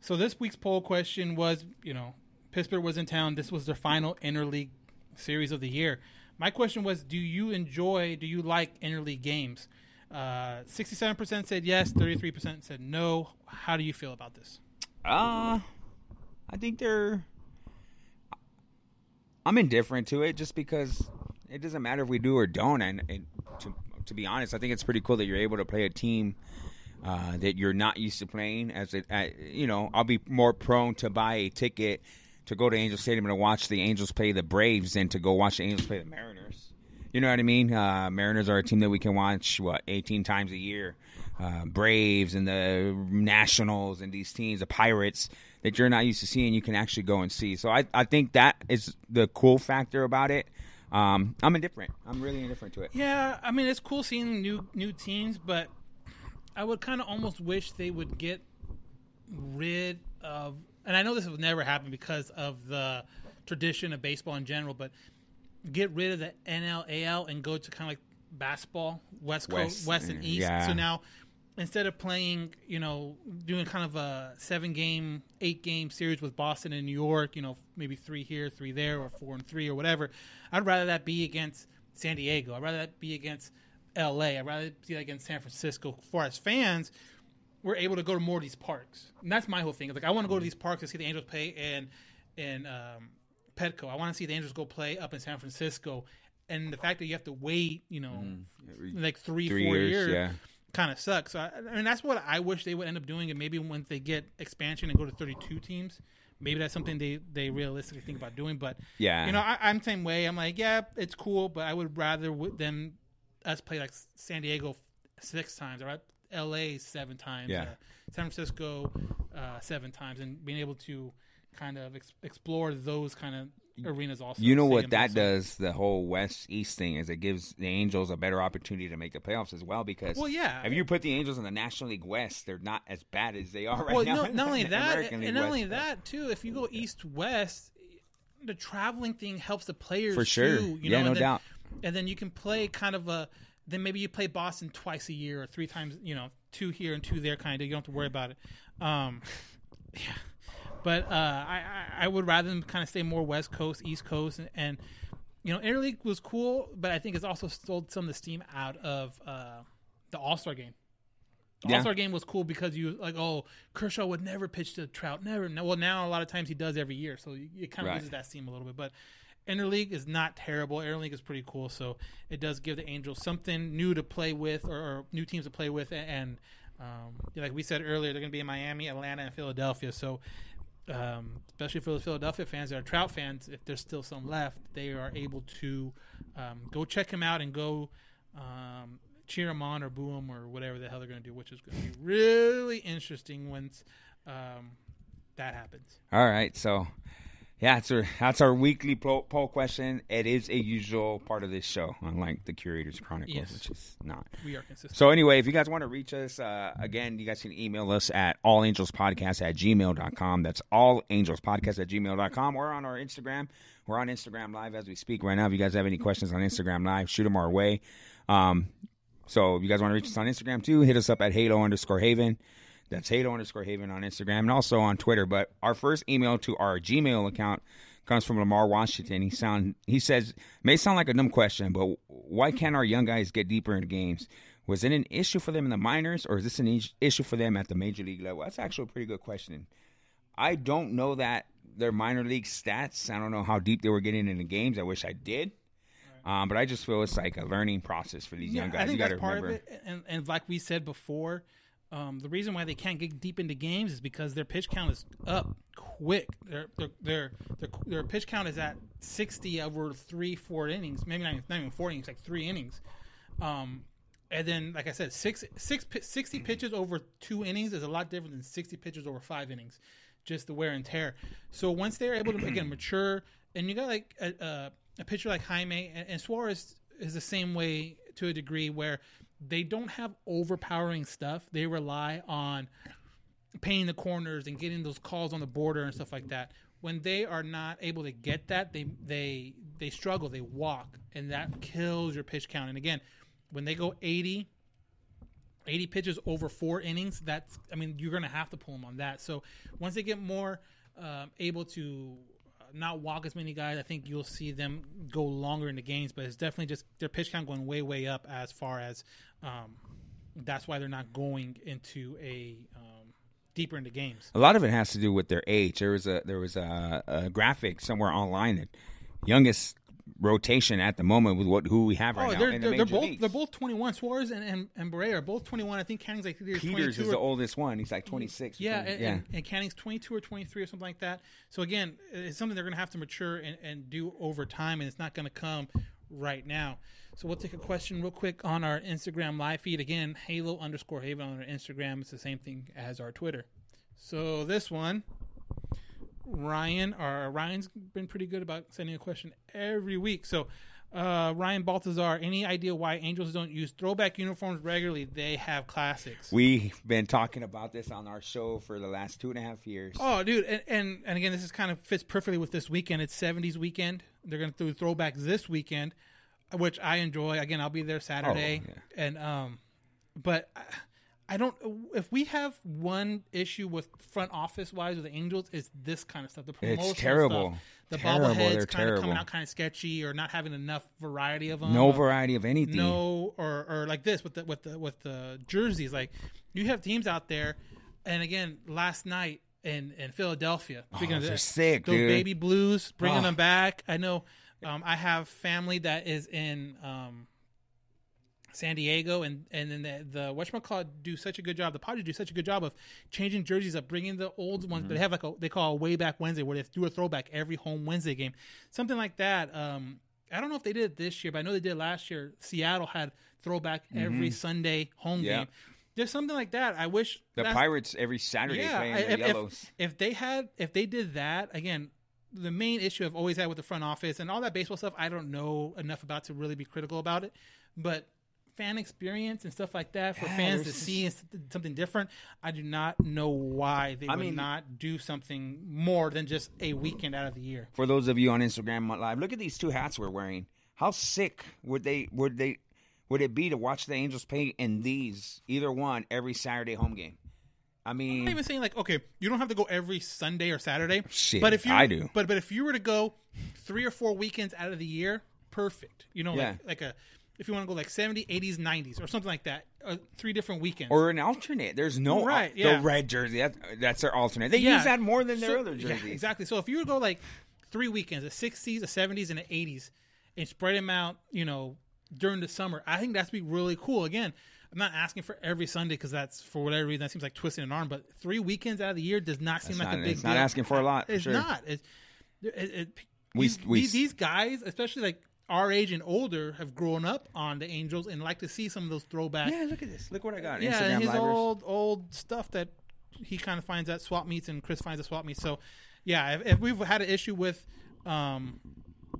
So this week's poll question was, you know, Pittsburgh was in town. This was their final interleague series of the year. My question was, do you enjoy, do you like interleague games? Uh, 67% said yes, 33% said no. How do you feel about this? Uh, I think they're. I'm indifferent to it just because it doesn't matter if we do or don't. And, and to, to be honest, I think it's pretty cool that you're able to play a team uh, that you're not used to playing. As it, uh, you know, I'll be more prone to buy a ticket to go to Angel Stadium and to watch the Angels play the Braves than to go watch the Angels play the Mariners. You know what I mean? Uh, Mariners are a team that we can watch what 18 times a year. Uh, Braves and the Nationals and these teams, the Pirates that you're not used to seeing, you can actually go and see. So I, I think that is the cool factor about it. Um, I'm indifferent. I'm really indifferent to it. Yeah, I mean it's cool seeing new new teams, but I would kind of almost wish they would get rid of. And I know this would never happen because of the tradition of baseball in general, but get rid of the NL, AL, and go to kind of like basketball, West Coast, West, West and East. yeah. So now instead of playing, you know, doing kind of a seven game, eight game series with Boston and New York, you know, maybe three here, three there, or four and three or whatever, I'd rather that be against San Diego. I'd rather that be against LA. I'd rather see that against San Francisco. For as fans, we're able to go to more of these parks. And that's my whole thing. Like I want to go to these parks and see the Angels play and and um, Petco. I want to see the Angels go play up in San Francisco. And the fact that you have to wait, you know, like three, Mm-hmm. Three four years, years, yeah. Kind of sucks. So I, I mean, that's what I wish they would end up doing. And maybe once they get expansion and go to 32 teams, maybe that's something they, they realistically think about doing. But Yeah. you know, I, I'm the same way. I'm like, yeah, it's cool, but I would rather w- them us play like San Diego six times or L.A. seven times, Yeah. uh, San Francisco uh, seven times, and being able to kind of ex- explore those kind of arenas also. You know what that does? The whole West East thing is it gives the Angels a better opportunity to make the playoffs as well. Because Well, yeah. if you put the Angels in the National League West, they're not as bad as they are right well, now. no, not only that, American and not only that too. If you go east west, the traveling thing helps the players For sure. Too, you Yeah, know, no and then, doubt. And then you can play kind of a. Then maybe you play Boston twice a year or three times. You know, two here and two there, kind of. You don't have to worry about it. Um, *laughs* yeah, but uh, I, I would rather them kind of stay more West Coast, East Coast, and, and you know, Interleague was cool, but I think it's also sold some of the steam out of uh, the All Star game. The Yeah. All Star game was cool because you like, oh, Kershaw would never pitch to Trout, never. No, well, now a lot of times he does every year, so it kind of Right. loses that steam a little bit. But Interleague is not terrible. Interleague is pretty cool, so it does give the Angels something new to play with, or, or new teams to play with, and um, like we said earlier, they're going to be in Miami, Atlanta, and Philadelphia. So, um, especially for the Philadelphia fans that are Trout fans, if there's still some left, they are able to um, go check him out and go um, cheer him on or boo him or whatever the hell they're going to do, which is going to be really interesting once um, that happens. All right, so yeah, that's our that's our weekly poll, poll question. It is a usual part of this show, unlike the Curators Chronicles, Yes. which is not. We are consistent. So anyway, if you guys want to reach us, uh, again, you guys can email us at allangelspodcast at gmail.com. That's allangelspodcast at gmail.com. We're on our Instagram. We're on Instagram Live as we speak right now. If you guys have any questions on Instagram Live, shoot them our way. Um, so if you guys want to reach us on Instagram too, hit us up at Halo underscore Haven. That's Halo underscore Haven on Instagram and also on Twitter. But our first email to our Gmail account comes from Lamar Washington. He sound he says may sound like a dumb question, but why can't our young guys get deeper into games? Was it an issue for them in the minors, or is this an issue for them at the major league level? That's actually a pretty good question. I don't know that their minor league stats. I don't know how deep they were getting into games. I wish I did. Um, but I just feel it's like a learning process for these young guys. I think you that's part remember. of it. And, and like we said before, um, the reason why they can't get deep into games is because their pitch count is up quick. Their their their their, their pitch count is at sixty over three four innings, maybe not even, not even four innings, like three innings. Um, and then, like I said, six six 60 pitches over two innings is a lot different than sixty pitches over five innings. Just the wear and tear. So once they're able to again *clears throat* mature, and you got like a, a, a pitcher like Jaime and, and Suarez is the same way to a degree where they don't have overpowering stuff. They rely on painting the corners and getting those calls on the border and stuff like that. When they are not able to get that, they they they struggle. They walk, and that kills your pitch count. And again, when they go 80, 80 pitches over four innings, that's I mean you're gonna have to pull them on that. So once they get more um, able to uh, not walk as many guys, I think you'll see them go longer in the games. But it's definitely just their pitch count going way way up as far as um, that's why they're not going into a um, deeper into games. A lot of it has to do with their age. There was a there was a, a graphic somewhere online that youngest rotation at the moment with what who we have right oh, now they're, in the they're, both leagues. they're both 21. Suarez and and, and Barria are both 21. I think Canning's like either Peters 22 is or, the oldest one. He's like 26. Yeah, 20 and, yeah. and, and Canning's 22 or 23 or something like that. So again, it's something they're going to have to mature and, and do over time, and it's not going to come right now. So we'll take a question real quick on our Instagram live feed. Again, Halo underscore Haven on our Instagram. It's the same thing as our Twitter. So this one, Ryan, or Ryan's been pretty good about sending a question every week. So Uh, Ryan Baltazar, any idea why Angels don't use throwback uniforms regularly? They have classics. We've been talking about this on our show for the last two and a half years. Oh, dude, and, and and again, this is kind of fits perfectly with this weekend. It's '70s weekend. They're going to do throwbacks this weekend, which I enjoy. Again, I'll be there Saturday, Oh, and um, but I, I don't. If we have one issue with front office wise with the Angels, is this kind of stuff. The promotional terrible. stuff. The Terrible. They're bobbleheads kind of coming out kind of sketchy, or not having enough variety of them. No variety of anything. no, or or like this with the with the with the jerseys. Like you have teams out there, and again, last night in in Philadelphia, speaking of those are this, sick, those dude. baby blues, bringing Oh. them back. I know. Um, I have family that is in um, San Diego, and and then the, the whatchamacallit do such a good job. The Padres do such a good job of changing jerseys up, bringing the old ones. Mm-hmm. they have like a they call a way back Wednesday, where they do a throwback every home Wednesday game, something like that. Um, I don't know if they did it this year, but I know they did last year. Seattle had throwback every Sunday home Mm-hmm. Yeah. game. There's something like that. I wish The Pirates every Saturday yeah, playing the Yellows. if, if they had, if they did that again, the main issue I've always had with the front office and all that baseball stuff, I don't know enough about to really be critical about it. But fan experience and stuff like that for Yeah, fans to see something different, I do not know why they I would mean- not do something more than just a weekend out of the year. For those of you on Instagram Live, look at these two hats we're wearing. How sick would they would they would it be to watch the Angels paint in these either one every Saturday home game? I mean, I'm not even saying like okay, you don't have to go every Sunday or Saturday. Shit, but if you I do. But but if you were to go three or four weekends out of the year, perfect. You know, Yeah. like like a if you want to go like 70s, 80s, 90s or something like that, uh, three different weekends. or an alternate. There's no Right, the yeah. red jersey. That, that's their alternate. They Yeah. use that more than their So- other yeah, jerseys. exactly. So if you were to go like three weekends, the 60s, the 70s, and the 80s, and spread them out, you know, during the summer, I think that's be really cool. Again, I'm not asking for every Sunday because that's for whatever reason that seems like twisting an arm. But three weekends out of the year does not seem That's like not- a big it's not deal. asking for a lot, It's sure. not. It's, it, it, We- these, we- these, these guys, especially like our age and older, have grown up on the Angels and like to see some of those throwbacks. Yeah, look at this. Look what I got. Yeah, Instagram his livers. old old stuff that he kind of finds at swap meets, and Chris finds at swap meets. So, yeah, if, if we've had an issue with um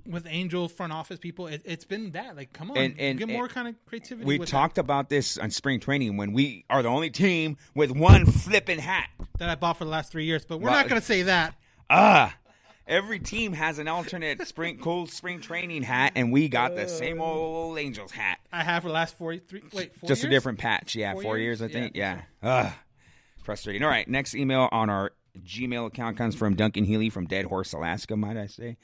with Angel front office people, it, it's been that. Like, come on, And- and- get more and kind of creativity. We talked about this on spring training when we are the only team with one flipping hat. that, that I bought for the last three years, but we're Well- not going to say that. Ah, every team has an alternate spring cool spring training hat, and we got the same old Angels hat. I have for the last four, three, wait, four Just a different patch. Yeah, Four four, years? years, I think. Yeah. Ugh. Frustrating. All right. Next email on our Gmail account comes from Duncan Healy from Dead Horse, Alaska, might I say.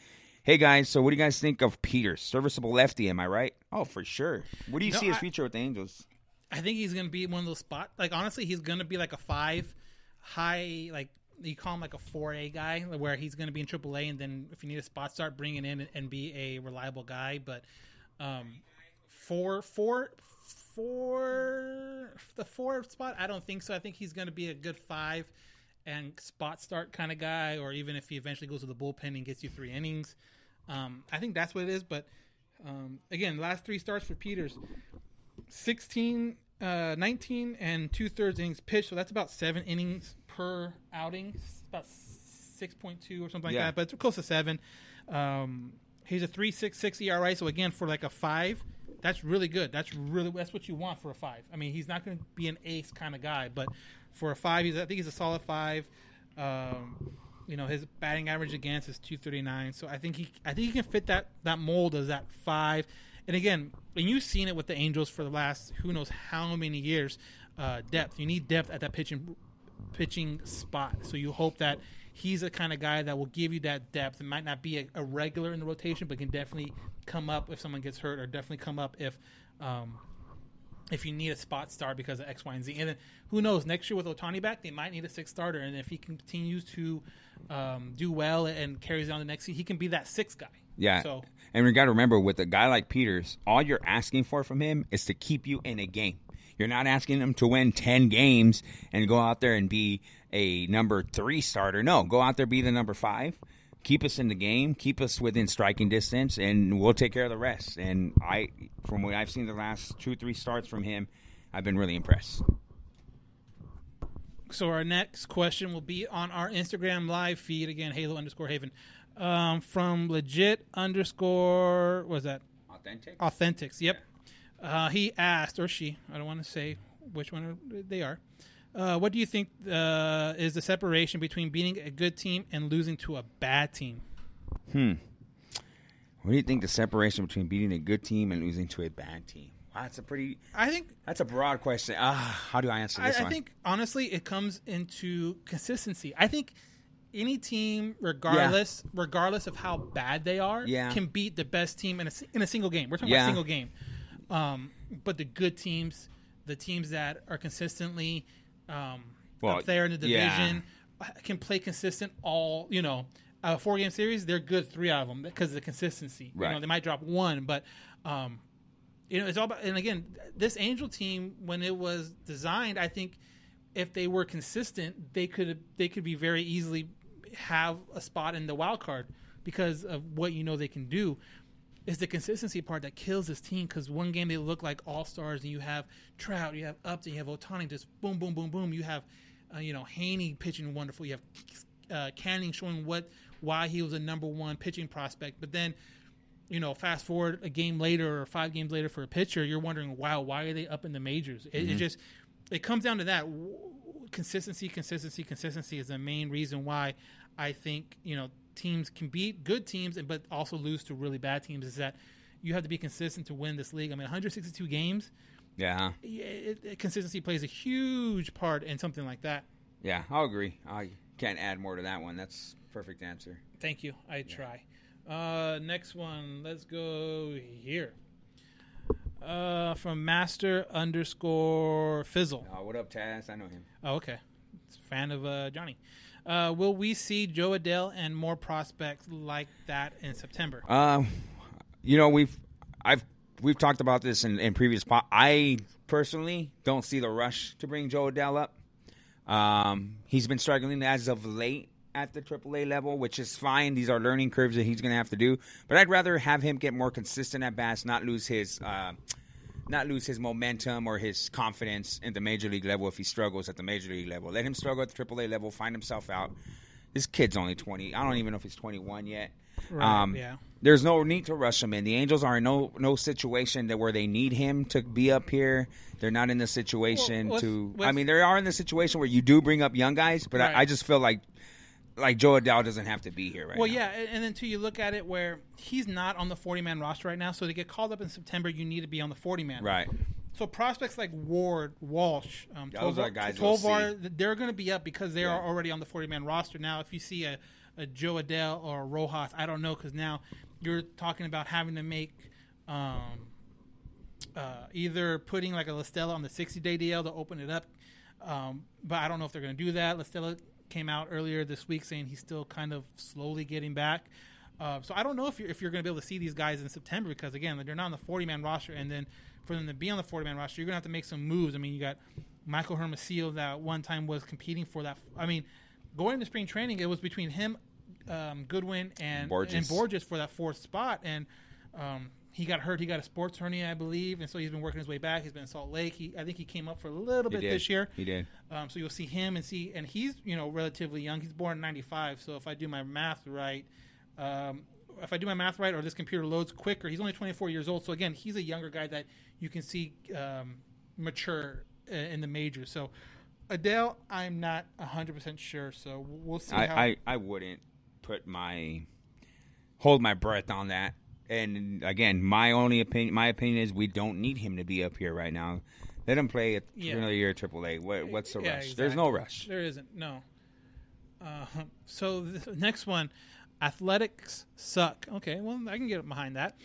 Hey guys, so what do you guys think of Peters? Serviceable lefty, am I right? Oh, for sure. What do you No, see his I- future with the Angels? I think he's going to be one of those spot. Like honestly, he's going to be like a five, high like you call him like a four A guy, where he's going to be in Triple A, and then if you need a spot start, bring it in and, and be a reliable guy. But um, four, four, four, the four spot, I don't think so. I think he's going to be a good five and spot start kind of guy, or even if he eventually goes to the bullpen and gets you three innings. Um, I think that's what it is. But um, again, last three starts for Peters. 16, uh, 19 and two thirds innings pitched. So that's about seven innings per outing. It's about 6.2 or something like Yeah. that, but it's close to seven. Um, he's a 3.66 ERA. So again, for like a five, that's really good. That's really that's what you want for a five. I mean, he's not going to be an ace kind of guy, but for a five, he's I think he's a solid five. Um, you know, his batting average against is 239. So I think he I think he can fit that that mold as that five. And again, and you've seen it with the Angels for the last who knows how many years. Uh, depth. You need depth at that pitching pitching spot. So you hope that he's the kind of guy that will give you that depth. It might not be a, a regular in the rotation, but can definitely come up if someone gets hurt, or definitely come up if um, if you need a spot start because of X, Y, and Z. And then who knows? Next year with Ohtani back, they might need a six starter, and if he continues to um, do well and carries on the next season, he can be that sixth guy. Yeah. So And we got to remember with a guy like Peters, all you're asking for from him is to keep you in a game. You're not asking him to win 10 games and go out there and be a number three starter. No, go out there, be the number five. Keep us in the game, keep us within striking distance, and we'll take care of the rest. And I, from what I've seen the last two, three starts from him, I've been really impressed. So our next question will be on our Instagram live feed again, Halo underscore Haven, um, from legit underscore. was that? Authentic. Authentics. Yep. Uh, he asked, or she, I don't want to say which one they are. Uh, what do you think uh, is the separation between beating a good team and losing to a bad team? Hmm. What do you think the separation between beating a good team and losing to a bad team? Wow, that's a pretty. I think that's a broad question. Ah, how do I answer I, this I one? think honestly, it comes into consistency. I think any team, regardless regardless of how bad they are, Yeah. can beat the best team in a in a single game. We're talking Yeah. about a single game. Um, but the good teams, the teams that are consistently um, Well, up there in the division, uh, can play consistent all. You know, a four game series, they're good three out of them because of the consistency. You know, they might drop one, but. Um, you know, it's all about. And again, this Angel team, when it was designed, I think if they were consistent, they could they could be very easily have a spot in the wild card because of what you know they can do. Is the consistency part that kills this team because one game they look like all stars and you have Trout, you have Upton, you have Ohtani, just boom, boom, boom, boom. You have uh, you know Heaney pitching wonderful. You have uh, Canning showing what why he was a number one pitching prospect, but then you know, fast forward a game later or five games later for a pitcher, you're wondering, wow, why are they up in the majors? It, it Mhm. just it comes down to that consistency, consistency, consistency is the main reason why I think you know teams can beat good teams, but also lose to really bad teams. Is that you have to be consistent to win this league. I mean, 162 games, yeah, it, it, consistency plays a huge part in something like that. yeah, I'll agree. I can't add more to that one. That's perfect answer. Thank you. I try. Uh, next one. Let's go here. Uh, from Master underscore Fizzle. Uh, what up, Taz? I know him. Oh, okay. Fan of uh, Johnny. Uh, will we see Jo Adell and more prospects like that in September? Um, you know we've I've we've talked about this in, in previous. I personally don't see the rush to bring Jo Adell up. Um, he's been struggling as of late at the AAA level, which is fine. These are learning curves that he's going to have to do. But I'd rather have him get more consistent at bats, not lose his. Uh, not lose his momentum or his confidence in the major league level if he struggles at the major league level. Let him struggle at the AAA level, find himself out. This kid's only 20. I don't even know if he's 21 yet. Right, um, yeah. There's no need to rush him in. The Angels are in no no situation that where they need him to be up here. They're not in the situation Well, with- to. with- I mean, they are in the situation where you do bring up young guys, but Right. I, I just feel like like Jo Adell doesn't have to be here right well, now. yeah, and then too, you look at it where he's not on the 40 man roster right now. So to get called up in September, you need to be on the 40 man. Right. So prospects like Ward, Walsh, um, Those Tovar, are guys you'll Tovar, they're going to be up because they Yeah. are already on the 40 man roster. Now, if you see a, a Jo Adell or a Rojas, I don't know because now you're talking about having to make um, uh, either putting like a La Stella on the 60 day DL to open it up. Um, but I don't know if they're going to do that. La Stella came out earlier this week saying he's still kind of slowly getting back. Uh, so I don't know if you're, if you're going to be able to see these guys in September because again they're not on the 40 man roster, and then for them to be on the 40 man roster, you're going to have to make some moves. I mean, you got Michael Hermosillo that one time was competing for that. I mean, going into spring training, it was between him, um, Goodwin, and Bourjos. and Bourjos for that fourth spot, and um, he got hurt. He got a sports hernia, I believe, and so he's been working his way back. He's been in Salt Lake. He, I think he came up for a little He bit did. this year. He did. Um, so you'll see him and see, and he's you know relatively young. He's born in '95, so if I do my math right, um, if I do my math right, or this computer loads quicker, he's only 24 years old. So again, he's a younger guy that you can see um, mature uh, in the majors. So Adell, I'm not 100 percent sure. So we'll see. how, I, I, I wouldn't put my hold my breath on that. And again, my only opinion, my opinion is we don't need him to be up here right now. Let him play at Yeah. another year at AAA. What, what's the Yeah, rush? There's no rush. There isn't. No. Uh, *laughs* so *laughs* the next one, athletics suck. Okay, well I can get behind that.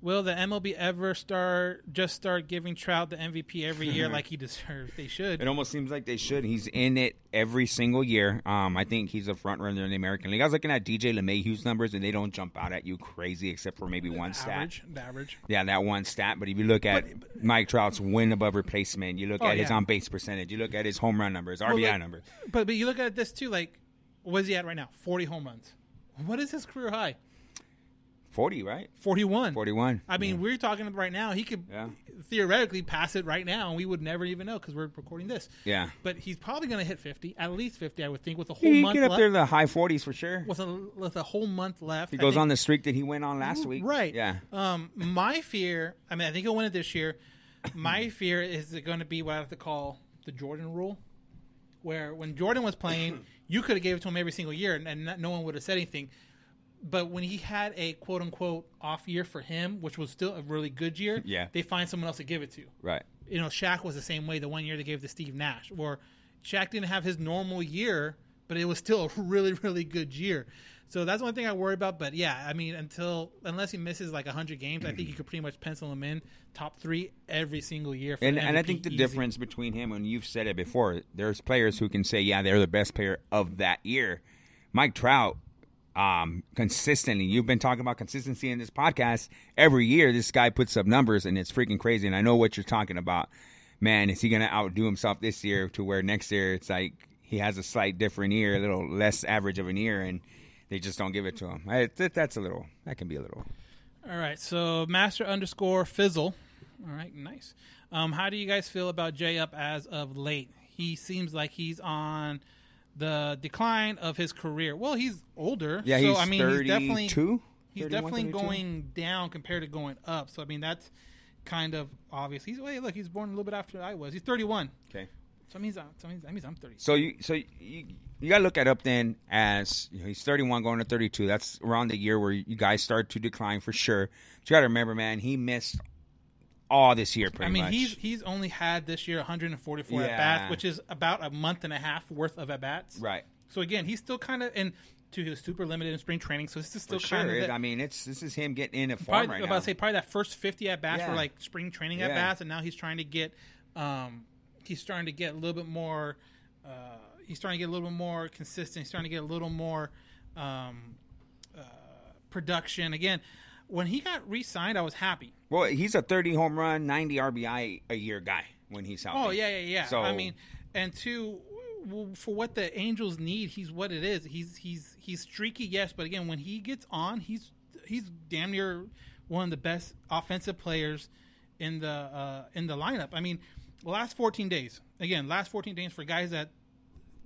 Will the MLB ever start just start giving Trout the MVP every year *laughs* like he deserves? They should. It almost seems like they should. He's in it every single year. Um, I think he's a front runner in the American League. I was looking at DJ LeMahieu's numbers, and they don't jump out at you crazy, except for maybe one stat. average, the average. Yeah, that one stat. But if you look at Mike Trout's win above replacement, you look Oh, at his on base percentage, you look at his home run numbers, RBI Well, like- numbers. But but you look at this too. Like, what is he at right now? Forty home runs. What is his career high? 40, right? 41. 41. I mean, we're talking right now. He could Yeah. theoretically pass it right now, and we would never even know because we're recording this. Yeah. But he's probably going to hit 50, at least 50, I would think, with a whole He month get up left. there in the high 40s for sure. with a with a whole month left. He goes on the streak that he went on last week. Right. Yeah. Um, my fear. I mean, I think he'll win it this year. My *coughs* fear is it going to be what I have to call the Jordan rule, where when Jordan was playing, you could have gave it to him every single year, and, and no one would have said anything. But when he had a quote unquote off year for him, which was still a really good year, *laughs* Yeah. they find someone else to give it to. Right. You know, Shaq was the same way. The one year they gave to Steve Nash, or Shaq didn't have his normal year, but it was still a *laughs* really, really good year. So that's the one thing I worry about. But yeah, I mean, until unless he misses like hundred games, I think you *clears throat* could pretty much pencil him in top three every single year. For And, and I think the easy. difference between him and you've said it before, there's players who can say, yeah, they're the best player of that year. Mike Trout, um, consistently, you've been talking about consistency in this podcast. Every year, this guy puts up numbers, and it's freaking crazy. And I know what you're talking about. Man, is he going to outdo himself this year to where next year it's like he has a slight different year, a little less average of an year, and they just don't give it to him? I, that, that's a little, that can be a little. All right, so master underscore fizzle. All right, nice. Um, how do you guys feel about Jay Up as of late? He seems like he's on the decline of his career. Well, he's older. Yeah, so, he's I mean, he's definitely 32? he's definitely 32? going down compared to going up. So I mean, that's kind of obvious. He's wait, look, he's born a little bit after I was. He's 31. Okay. So that means, uh, so that means, that means I'm 30. So you so you, you got to look at Upton as you know, he's 31 going to 32. That's around the year where you guys start to decline for sure. But you got to remember, man, he missed all this year pretty much. I mean, much. he's he's only had this year 144 at bats, which is about a month and a half worth of at bats. right. So again, he's still kind of and to he was super limited in spring training, so this is still For kind of It- that- I mean, it's this is him getting in a form probably right about now. to say probably that first 50 at bats Yeah. were like spring training Yeah. at bats, and now he's trying to get um he's starting to get a little bit more uh he's starting to get a little bit more consistent. He's starting to get a little more um uh production again. When he got re-signed, I was happy. well, he's a 30 home run, 90 RBI a year guy when he's healthy. Oh yeah, yeah, yeah. So I mean, and two, for what the Angels need, he's what it is. He's he's he's streaky, yes, but again, when he gets on, he's he's damn near one of the best offensive players in the uh, in the lineup. I mean, last 14 days. Again, last 14 days for guys that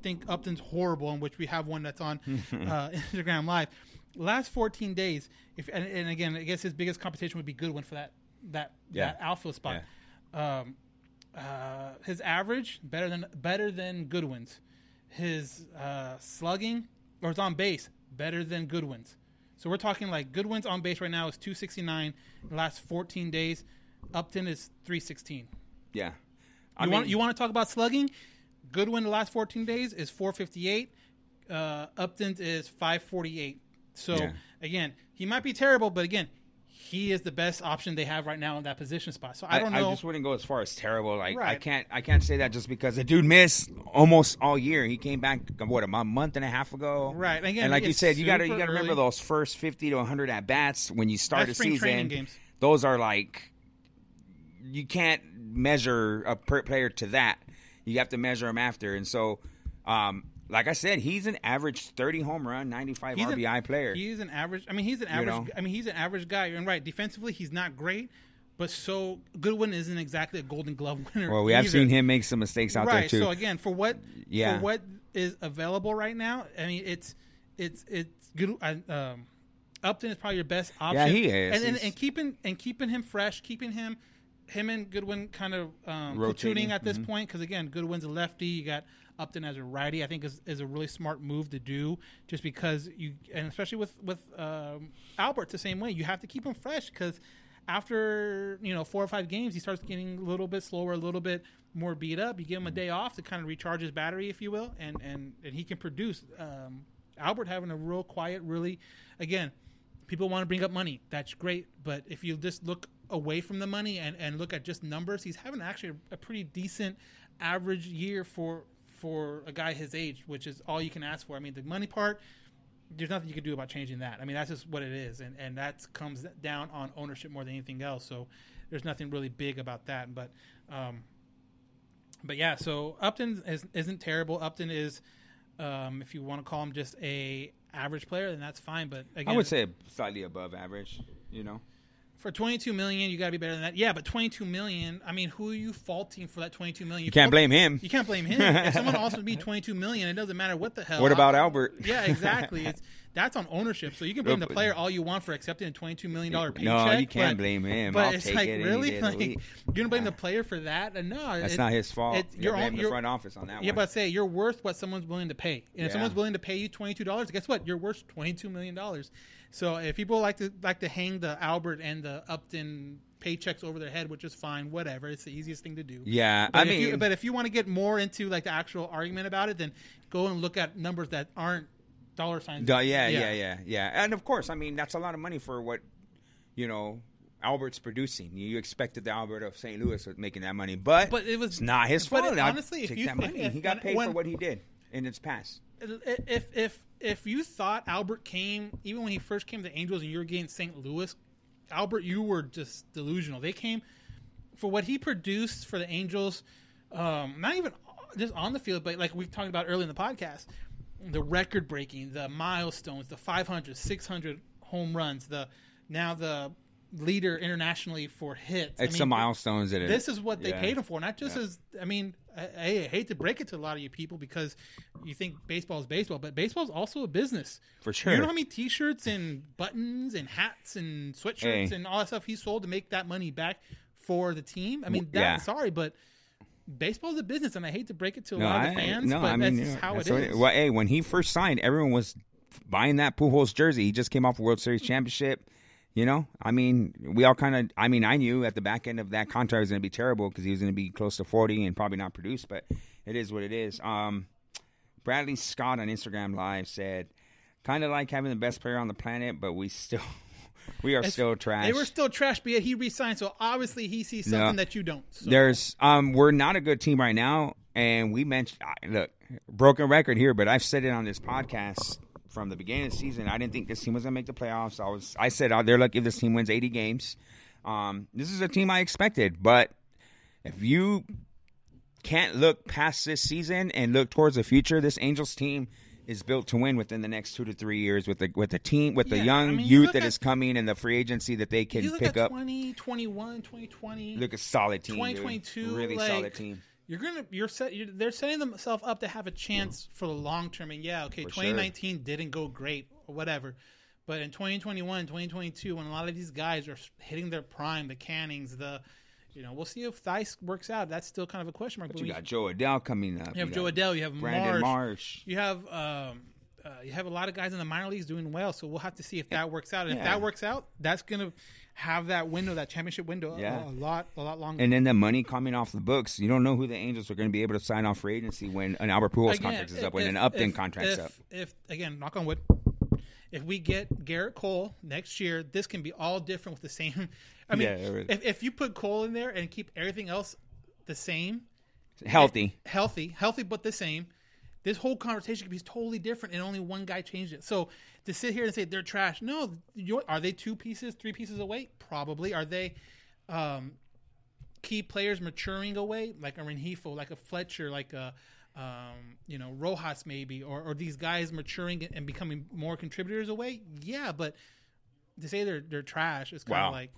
think Upton's horrible, in which we have one that's on *laughs* uh, *laughs* Instagram Live. Last 14 days, if and, and again, I guess his biggest competition would be Goodwin for that that Yeah. that outfield spot. Um, uh, his average better than better than Goodwin's. His uh, slugging or his on base better than Goodwin's. So we're talking like Goodwin's on base right now is 269. Last 14 days, Upton is 316. yeah. You I want you want to talk about slugging? Goodwin the last 14 days is 458. Uh, Upton's is 548. So Yeah. again, he might be terrible, but again, he is the best option they have right now in that position spot. So I don't know. I just wouldn't go as far as terrible. Like I can't, I can't say that just because the dude missed almost all year. He came back what a month and a half ago. Right. Again, and like you said, you got to you got to remember those first fifty to hundred at bats when you start That's a season. Those are like you can't measure a per player to that. You have to measure him after, and so. Um, like I said, he's an average thirty home run, ninety five RBI player. He's an average. I mean, he's an average. know? I mean, he's an average guy. And right, defensively, he's not great, but so Goodwin isn't exactly a Golden Glove *laughs* winner. well, we have seen him make some mistakes out right. there too. So again, for what Yeah. for what is available right now, I mean, it's it's it's good. Um, Upton is probably your best option. Yeah, he is. and and, and keeping and keeping him fresh, keeping him. Him and Goodwin kind of um, at this mhm. point because again, Goodwin's a lefty. You got Upton as a righty. I think is, is a really smart move to do, just because you and especially with with um, Albert the same way. You have to keep him fresh because after you know four or five games, he starts getting a little bit slower, a little bit more beat up. You give him a day off to kind of recharge his battery, if you will, and and and he can produce. Um, Albert having a real quiet, really, again, people want to bring up money. That's great, but if you just look away from the money and, and look at just numbers, he's having actually a, a pretty decent average year for for a guy his age, which is all you can ask for. I mean, the money part, there's nothing you can do about changing that. I mean, that's just what it is, and and that comes down on ownership more than anything else. So there's nothing really big about that, but. Um, but yeah, so Upton is, isn't terrible. Upton is, um, if you want to call him just a average player, then that's fine. But again, I would say slightly above average. You know, for 22 million, you got to be better than that. Yeah, but 22 million. I mean, who are you faulting for that 22 million? You can't fault- blame him. You can't blame him. *laughs* if someone offers me 22 million, it doesn't matter what the hell. What about I- Albert? Yeah, *laughs* exactly. It's that's on ownership. So you can blame the player all you want for accepting a 22 million dollar paycheck. No, you can't but- blame him. But I'll it's take like it really, day of the like you're gonna blame the player for that? And no, That's not his fault. it- You you're on- the front office on that Yeah, one. but say you're worth what someone's willing to pay, and if someone's willing to pay you 22 dollars, guess what? You're worth 22 million dollars. So if people like to like to hang the Albert and the Upton paychecks over their head, which is fine, whatever. It's the easiest thing to do. Yeah, But I if you, mean- but if you want to get more into like the actual argument about it, then go and look at numbers that aren't dollar signs. Duh, yeah, yeah, yeah, yeah, And of course, I mean that's a lot of money for what you know Albert's producing. You expected the Albert of St. Louis was making that money, but But it was it's not his fault. honestly, if you- that money. he got when- paid for what he did in its past. If if if you thought Albert came even when he first came to the Angels and you were getting St. Louis, Albert, you were just delusional. They came for what he produced for the Angels, um, not even just on the field, but like we talked about earlier in the podcast, the record breaking, the milestones, the 500, 600 home runs, the now the leader internationally for hits. I It's mean, the milestones that it- this is what they yeah. paid him for, not just Yeah. as I mean, I, I hate to break it to a lot of you people because you think baseball is baseball, but baseball is also a business. For sure. You know how many T-shirts and buttons and hats and sweatshirts Hey. and all that stuff he sold to make that money back for the team. I mean, that, Yeah. sorry, but baseball is a business, and I hate to break it to a No, lot of I, the fans, no, but I mean that's you just know, how it that's what is. Well, hey, when he first signed, everyone was buying that Pujols jersey. He just came off a World Series championship. You know, I mean, we all kind of. I mean, I knew at the back end of that contract was going to be terrible because he was going to be close to forty and probably not produce. But it is what it is. Um, Bradley Scott on Instagram Live said, "Kind of like having the best player on the planet, but we still, *laughs* we are It's- still trash." They were still trash, but yet he re-signed, so obviously he sees something No. that you don't. So. There's um we're not a good team right now and we mentioned look broken record here but I've said it on this podcast from the beginning of the season I didn't think this team was going to make the playoffs I was I said out there lucky if this team wins 80 games um this is a team I expected but if you can't look past this season and look towards the future this Angels team is built to win within the next 2 to 3 years with the with the team with the young I mean, youth look that at- is coming and the free agency that they you can pick up 20, 21, 2020. look a solid team dude. 2022, really like, solid team You're gonna you're set. You're, they're setting themselves up to have a chance for the long term. And yeah, okay, For sure. 2019 didn't go great or whatever, but in 2021, 2022, when a lot of these guys are hitting their prime, the Cannings, the you know, we'll see if Thaiss works out. That's still kind of a question mark. But you we- got Jo Adell coming up. you have You Jo Adell. You have Brandon Marsh. Marsh. You have um, uh, you have a lot of guys in the minor leagues doing well. So we'll have to see if that works out. And if that works out, that's gonna have that window, that championship window, a- Yeah. a, lot, a lot longer. And then the money coming off the books. You don't know who the Angels are going to be able to sign off for agency when an Albert Pujols Again, contract is up, if- when an if- Upton if- contract's up. If again, knock on wood, if we get Gerrit Cole next year, this can be all different with the same. *laughs* I mean, Yeah, if if you put Cole in there and keep everything else the same, Healthy. Eh, healthy, healthy, but the same. This whole conversation could be totally different, and only one guy changed it. So to sit here and say they're trash, no, are they two pieces, three pieces away? Probably. Are they um, key players maturing away, like a Rengifo, like a Fletcher, like a um, you know Rojas, maybe, or, or these guys maturing and becoming more contributors away? Yeah, but to say they're they're trash is kind of Wow. like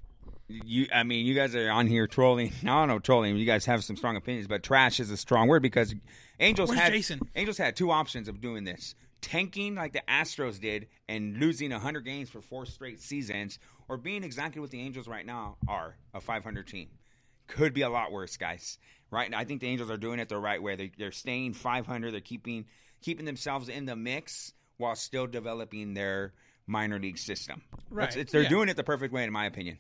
You, I mean, you guys are on here trolling. I don't know trolling. You guys have some strong opinions, but trash is a strong word because Angels Where's had Jason? Angels had two options of doing this: tanking like the Astros did and losing 100 games for four straight seasons, or being exactly what the Angels right now are, a 500 team. Could be a lot worse, guys. Right? I think the Angels are doing it the right way. They, they're staying 500. They're keeping keeping themselves in the mix while still developing their minor league system. Right, It's- they're yeah. doing it the perfect way, in my opinion.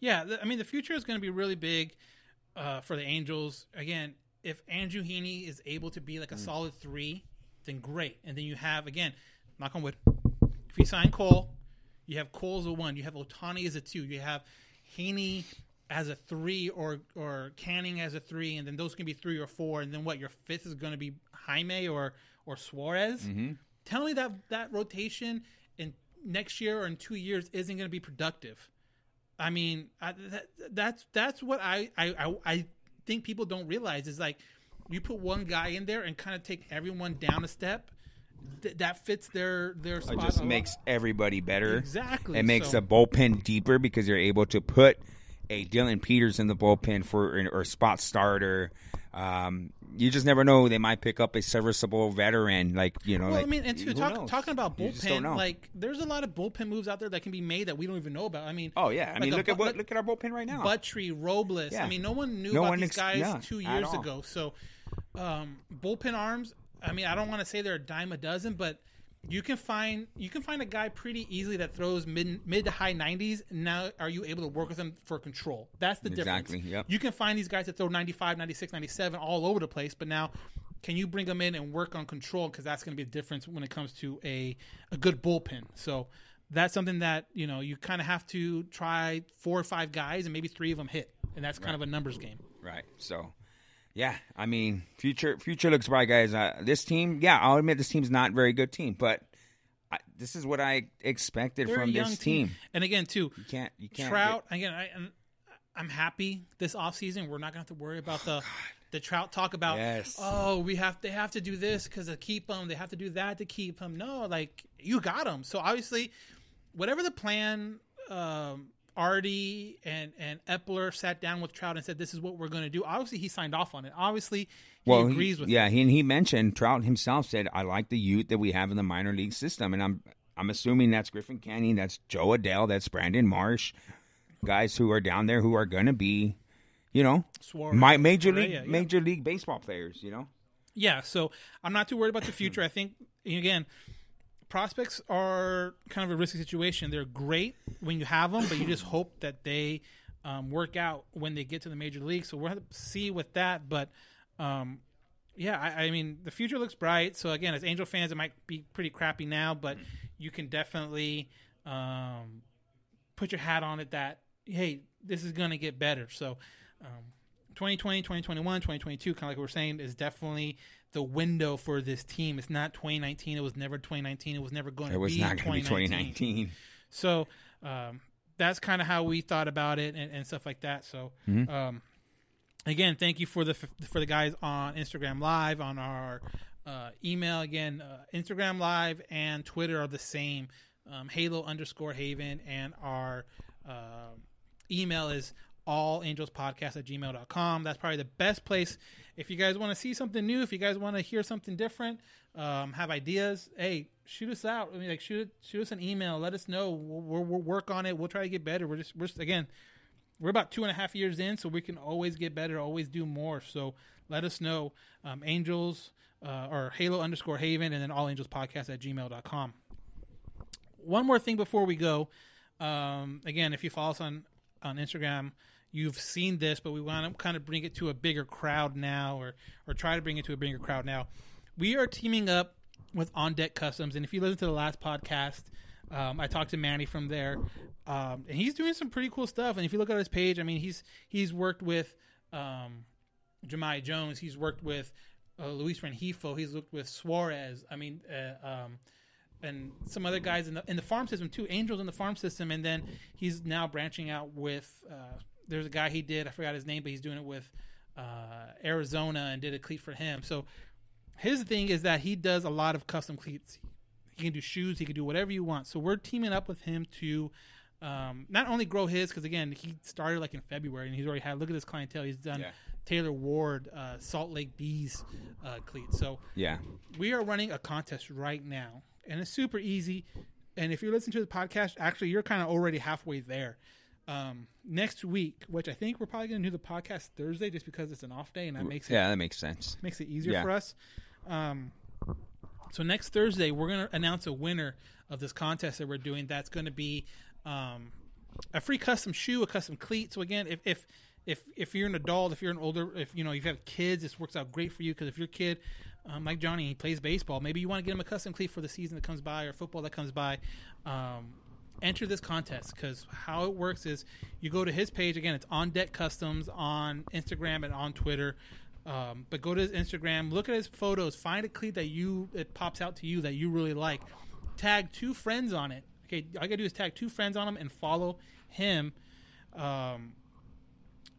Yeah, the, I mean the future is going to be really big uh, for the Angels. Again, if Andrew Heaney is able to be like a Mm. solid three, then great. And then you have again, knock on wood. If you sign Cole, you have Cole as a one. You have Ohtani as a two. You have Heaney as a three, or or Canning as a three, and then those can be three or four. And then what? Your fifth is going to be Jaime or or Suarez. Mm-hmm. Tell me that that rotation in next year or in two years isn't going to be productive. I mean, I, that, that's that's what I I I think people don't realize is like you put one guy in there and kind of take everyone down a step, th- that fits their their spot. It just a makes everybody better. Exactly, It makes so- the bullpen deeper because you're able to put a Dillon Peters in the bullpen for or spot starter. Um, you just never know; they might pick up a serviceable veteran, like you know. Well, like, I mean, and too, talk, knows? talking about You just don't bullpen, like there's a lot of bullpen moves out there that can be made that we don't even know about. I mean, oh yeah, I like mean, a look at bu- what look at our bullpen right now. Buttrey, Robles. Yeah. I mean, no one knew No about one these ex- guys yeah, two years ago. So, um, bullpen arms. I mean, I don't want to say they're a dime a dozen, but you can find you can find a guy pretty easily that throws mid mid to high 90s. Now, are you able to work with him for control? That's the difference. Exactly, yep. You can find these guys that throw 95, 96, 97 all over the place, but now can you bring them in and work on control because that's going to be the difference when it comes to a a good bullpen. So that's something that you know you kind of have to try four or five guys and maybe three of them hit, and that's kind of a numbers game. Right. So, yeah, I mean, future future looks bright, guys. Uh, this team, yeah, I'll admit this team's not a very good team, but I, this is what I expected They're from this team. And again, too, You can't, you can't. Trout. Again, I, I'm, I'm happy this offseason. We're not going to have to worry about the *sighs* the Trout talk about. Yes. Oh, we have they have to do this because to keep them. They have to do that to keep them. No, like you got them. So obviously, whatever the plan. Um, Artie and and Eppler sat down with Trout and said, "This is what we're going to do." Obviously, he signed off on it. Obviously, he well, agrees he, with yeah, he, and he mentioned Trout himself said, "I like the youth that we have in the minor league system," and I'm I'm assuming that's Griffin Canning, that's Jo Adell, that's Brandon Marsh, guys who are down there who are going to be, you know, Suarez, my major league yeah. major league baseball players, you know. Yeah, so I'm not too worried about the future. I think again, prospects are kind of a risky situation. They're great when you have them, but you just *clears throat* hope that they um, work out when they get to the major league. So we'll have to see with that. But um, yeah, I, I mean, the future looks bright. So again, as Angel fans, it might be pretty crappy now, but you can definitely um, put your hat on it that hey, this is going to get better. So. Um, 2020, 2021, 2022, kind of like we are saying, is definitely the window for this team. It's not 2019. It was never 2019. It was never going It to was be not going to be 2019. 2019. So um, that's kind of how we thought about it and, and stuff like that. So Mhm. um, again, thank you for the for the guys on Instagram Live on our uh, email. Again, uh, Instagram Live and Twitter are the same. Um, Halo underscore Haven and our uh, email is all angels podcast at gmail.com. That's probably the best place if you guys want to see something new, if you guys want to hear something different, um, have ideas. Hey, shoot us out. I mean, like shoot shoot us an email. Let us know. We'll, we'll, work on it. We'll try to get better. We're just we're just, again we're about two and a half years in, so we can always get better, always do more. So let us know. Um, Angels uh, or Halo underscore Haven, and then All Angels Podcast at gmail.com. One more thing before we go. Um, again, if you follow us on, on Instagram, you've seen this, but we want to kind of bring it to a bigger crowd now, or or try to bring it to a bigger crowd now. We are teaming up with On Deck Customs, and if you listen to the last podcast, um, I talked to Manny from there, um, and he's doing some pretty cool stuff. And if you look at his page, I mean, he's he's worked with um, Jahmai Jones, he's worked with uh, Luis Rengifo, he's worked with Suarez. I mean, uh, um, and some other guys in the in the farm system too. Angels in the farm system, and then he's now branching out with. Uh, there's a guy he did. I forgot his name, but he's doing it with uh, Arizona and did a cleat for him. So his thing is that he does a lot of custom cleats. He can do shoes. He can do whatever you want. So we're teaming up with him to um, not only grow his because again he started like in February and he's already had look at his clientele. He's done Yeah. Taylor Ward, uh, Salt Lake Bees uh, cleats. So Yeah. we are running a contest right now, and it's super easy. And if you're listening to the podcast, actually, you're kind of already halfway there. Um, next week, which I think we're probably going to do the podcast Thursday, just because it's an off day, and that makes it Yeah, that makes sense. makes it easier Yeah. for us. Um, so next Thursday, we're going to announce a winner of this contest that we're doing. That's going to be um, a free custom shoe, a custom cleat. So again, if if if if you're an adult, if you're an older, if you know you have kids, this works out great for you because if your kid, um, like Johnny, he plays baseball, maybe you want to get him a custom cleat for the season that comes by or football that comes by. Um, enter this contest because how it works is you go to his page again. It's on deck customs on Instagram and on Twitter. Um, but go to his Instagram, look at his photos, find a cleat that you it pops out to you that you really like. Tag two friends on it. Okay, all you gotta do is tag two friends on him and follow him. Um,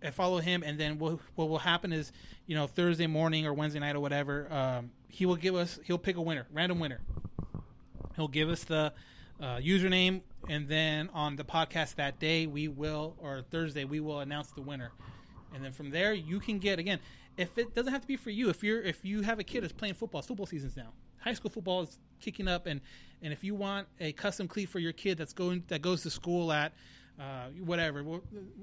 and follow him, and then what what will happen is, you know, Thursday morning or Wednesday night or whatever, um, he will give us he'll pick a winner, random winner. He'll give us the uh, username, and then on the podcast that day we will or Thursday we will announce the winner, and then from there you can get again. If it doesn't have to be for you, if you're if you have a kid that's playing football, football seasons now. High school football is kicking up, and and if you want a custom cleat for your kid that's going that goes to school at uh, whatever.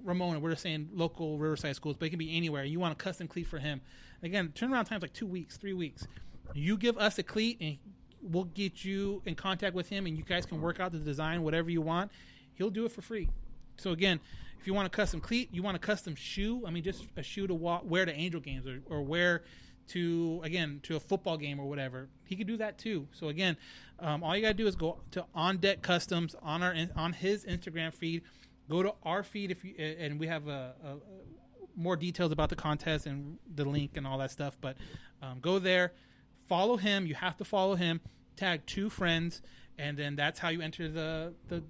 Ramona, we're just saying local Riverside schools, but it can be anywhere. You want a custom cleat for him. Again, turnaround time's like two weeks, three weeks. You give us a cleat, and we'll get you in contact with him, and you guys can work out the design, whatever you want. He'll do it for free. So again, if you want a custom cleat, you want a custom shoe. I mean, just a shoe to walk, wear to Angel games or, or wear to again to a football game or whatever. He could do that too. So again, um, all you gotta do is go to On Deck Customs on our on his Instagram feed go to our feed if you and we have a, a, more details about the contest and the link and all that stuff. But um, go there, follow him. You have to follow him. Tag two friends, and then that's how you enter the the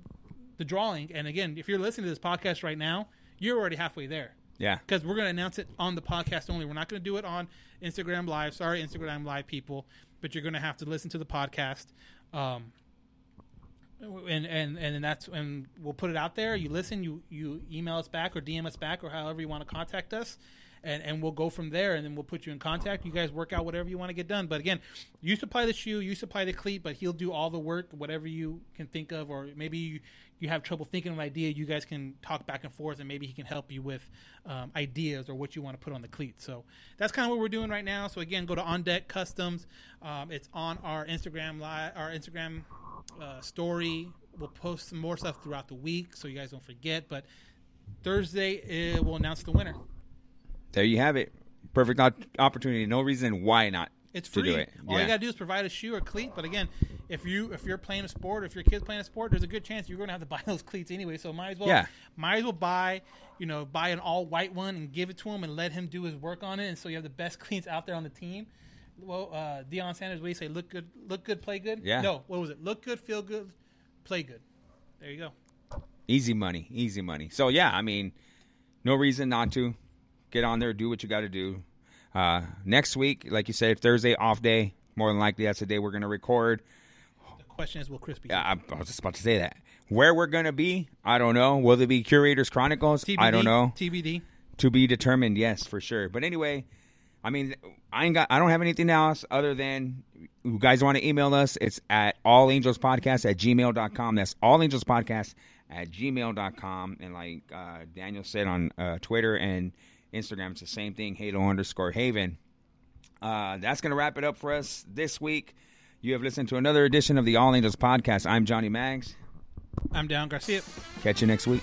the drawing. And again, if you're listening to this podcast right now, you're already halfway there. Yeah. Because we're going to announce it on the podcast only. We're not going to do it on Instagram Live. Sorry, Instagram Live people, but you're going to have to listen to the podcast. Um, and and and that's and we'll put it out there. You listen, you you email us back or DM us back or however you want to contact us, and and we'll go from there. And then we'll put you in contact. You guys work out whatever you want to get done. But again, you supply the shoe, you supply the cleat, but he'll do all the work, whatever you can think of, or maybe you you have trouble thinking of an idea. You guys can talk back and forth, and maybe he can help you with um, ideas or what you want to put on the cleat. So that's kind of what we're doing right now. So again, go to On Deck Customs. Um, it's on our Instagram live, our Instagram uh, story. We'll post some more stuff throughout the week, so you guys don't forget. But Thursday, it will announce the winner. There you have it. Perfect opportunity. No reason why not. It's free. It. All yeah. you gotta do is provide a shoe or cleat. But again, if you if you're playing a sport, or if your kid's playing a sport, there's a good chance you're gonna have to *laughs* buy those cleats anyway. So might as well, yeah. might as well buy, you know, buy an all white one and give it to him and let him do his work on it. And so you have the best *laughs* cleats out there on the team well, uh, Deion Sanders, what do you say? Look good, look good, play good. Yeah. No, what was it? Look good, feel good, play good. There you go. Easy money, easy money. So yeah, I mean, no reason not to get on there, do what you got to do. Uh, next week, like you said, Thursday off day. More than likely, that's the day we're going to record. The question is, will Chris be? Yeah, I, I was just about to say that. Where we're going to be, I don't know. Will it be Curators Chronicles? TBD, I don't know. TBD. To be determined. Yes, for sure. But anyway, I mean, I ain't got. I don't have anything else other than you guys want to email us. It's at allangelspodcast at gmail.com. That's allangelspodcast at gmail.com. And like uh, Daniel said on uh, Twitter and Instagram, it's the same thing. Halo underscore Haven. Uh, that's gonna wrap it up for us this week. You have listened to another edition of the All Angels podcast. I'm Johnny Mags. I'm Dan Garcia. Catch you next week.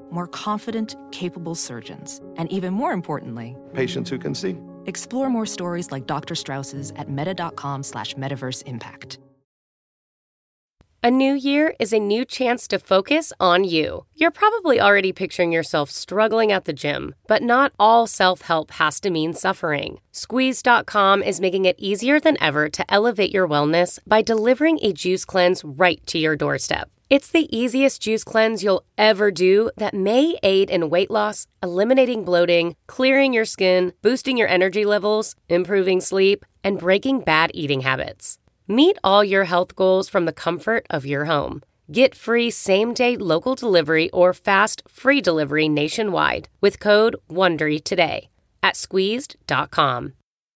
More confident, capable surgeons. And even more importantly, patients who can see. Explore more stories like Dr. Strauss's at meta.com slash metaverse impact. A new year is a new chance to focus on you. You're probably already picturing yourself struggling at the gym, but not all self help has to mean suffering. Squeezed.com is making it easier than ever to elevate your wellness by delivering a juice cleanse right to your doorstep. It's the easiest juice cleanse you'll ever do that may aid in weight loss, eliminating bloating, clearing your skin, boosting your energy levels, improving sleep, and breaking bad eating habits. Meet all your health goals from the comfort of your home. Get free same day local delivery or fast free delivery nationwide with code WONDERY today at squeezed.com.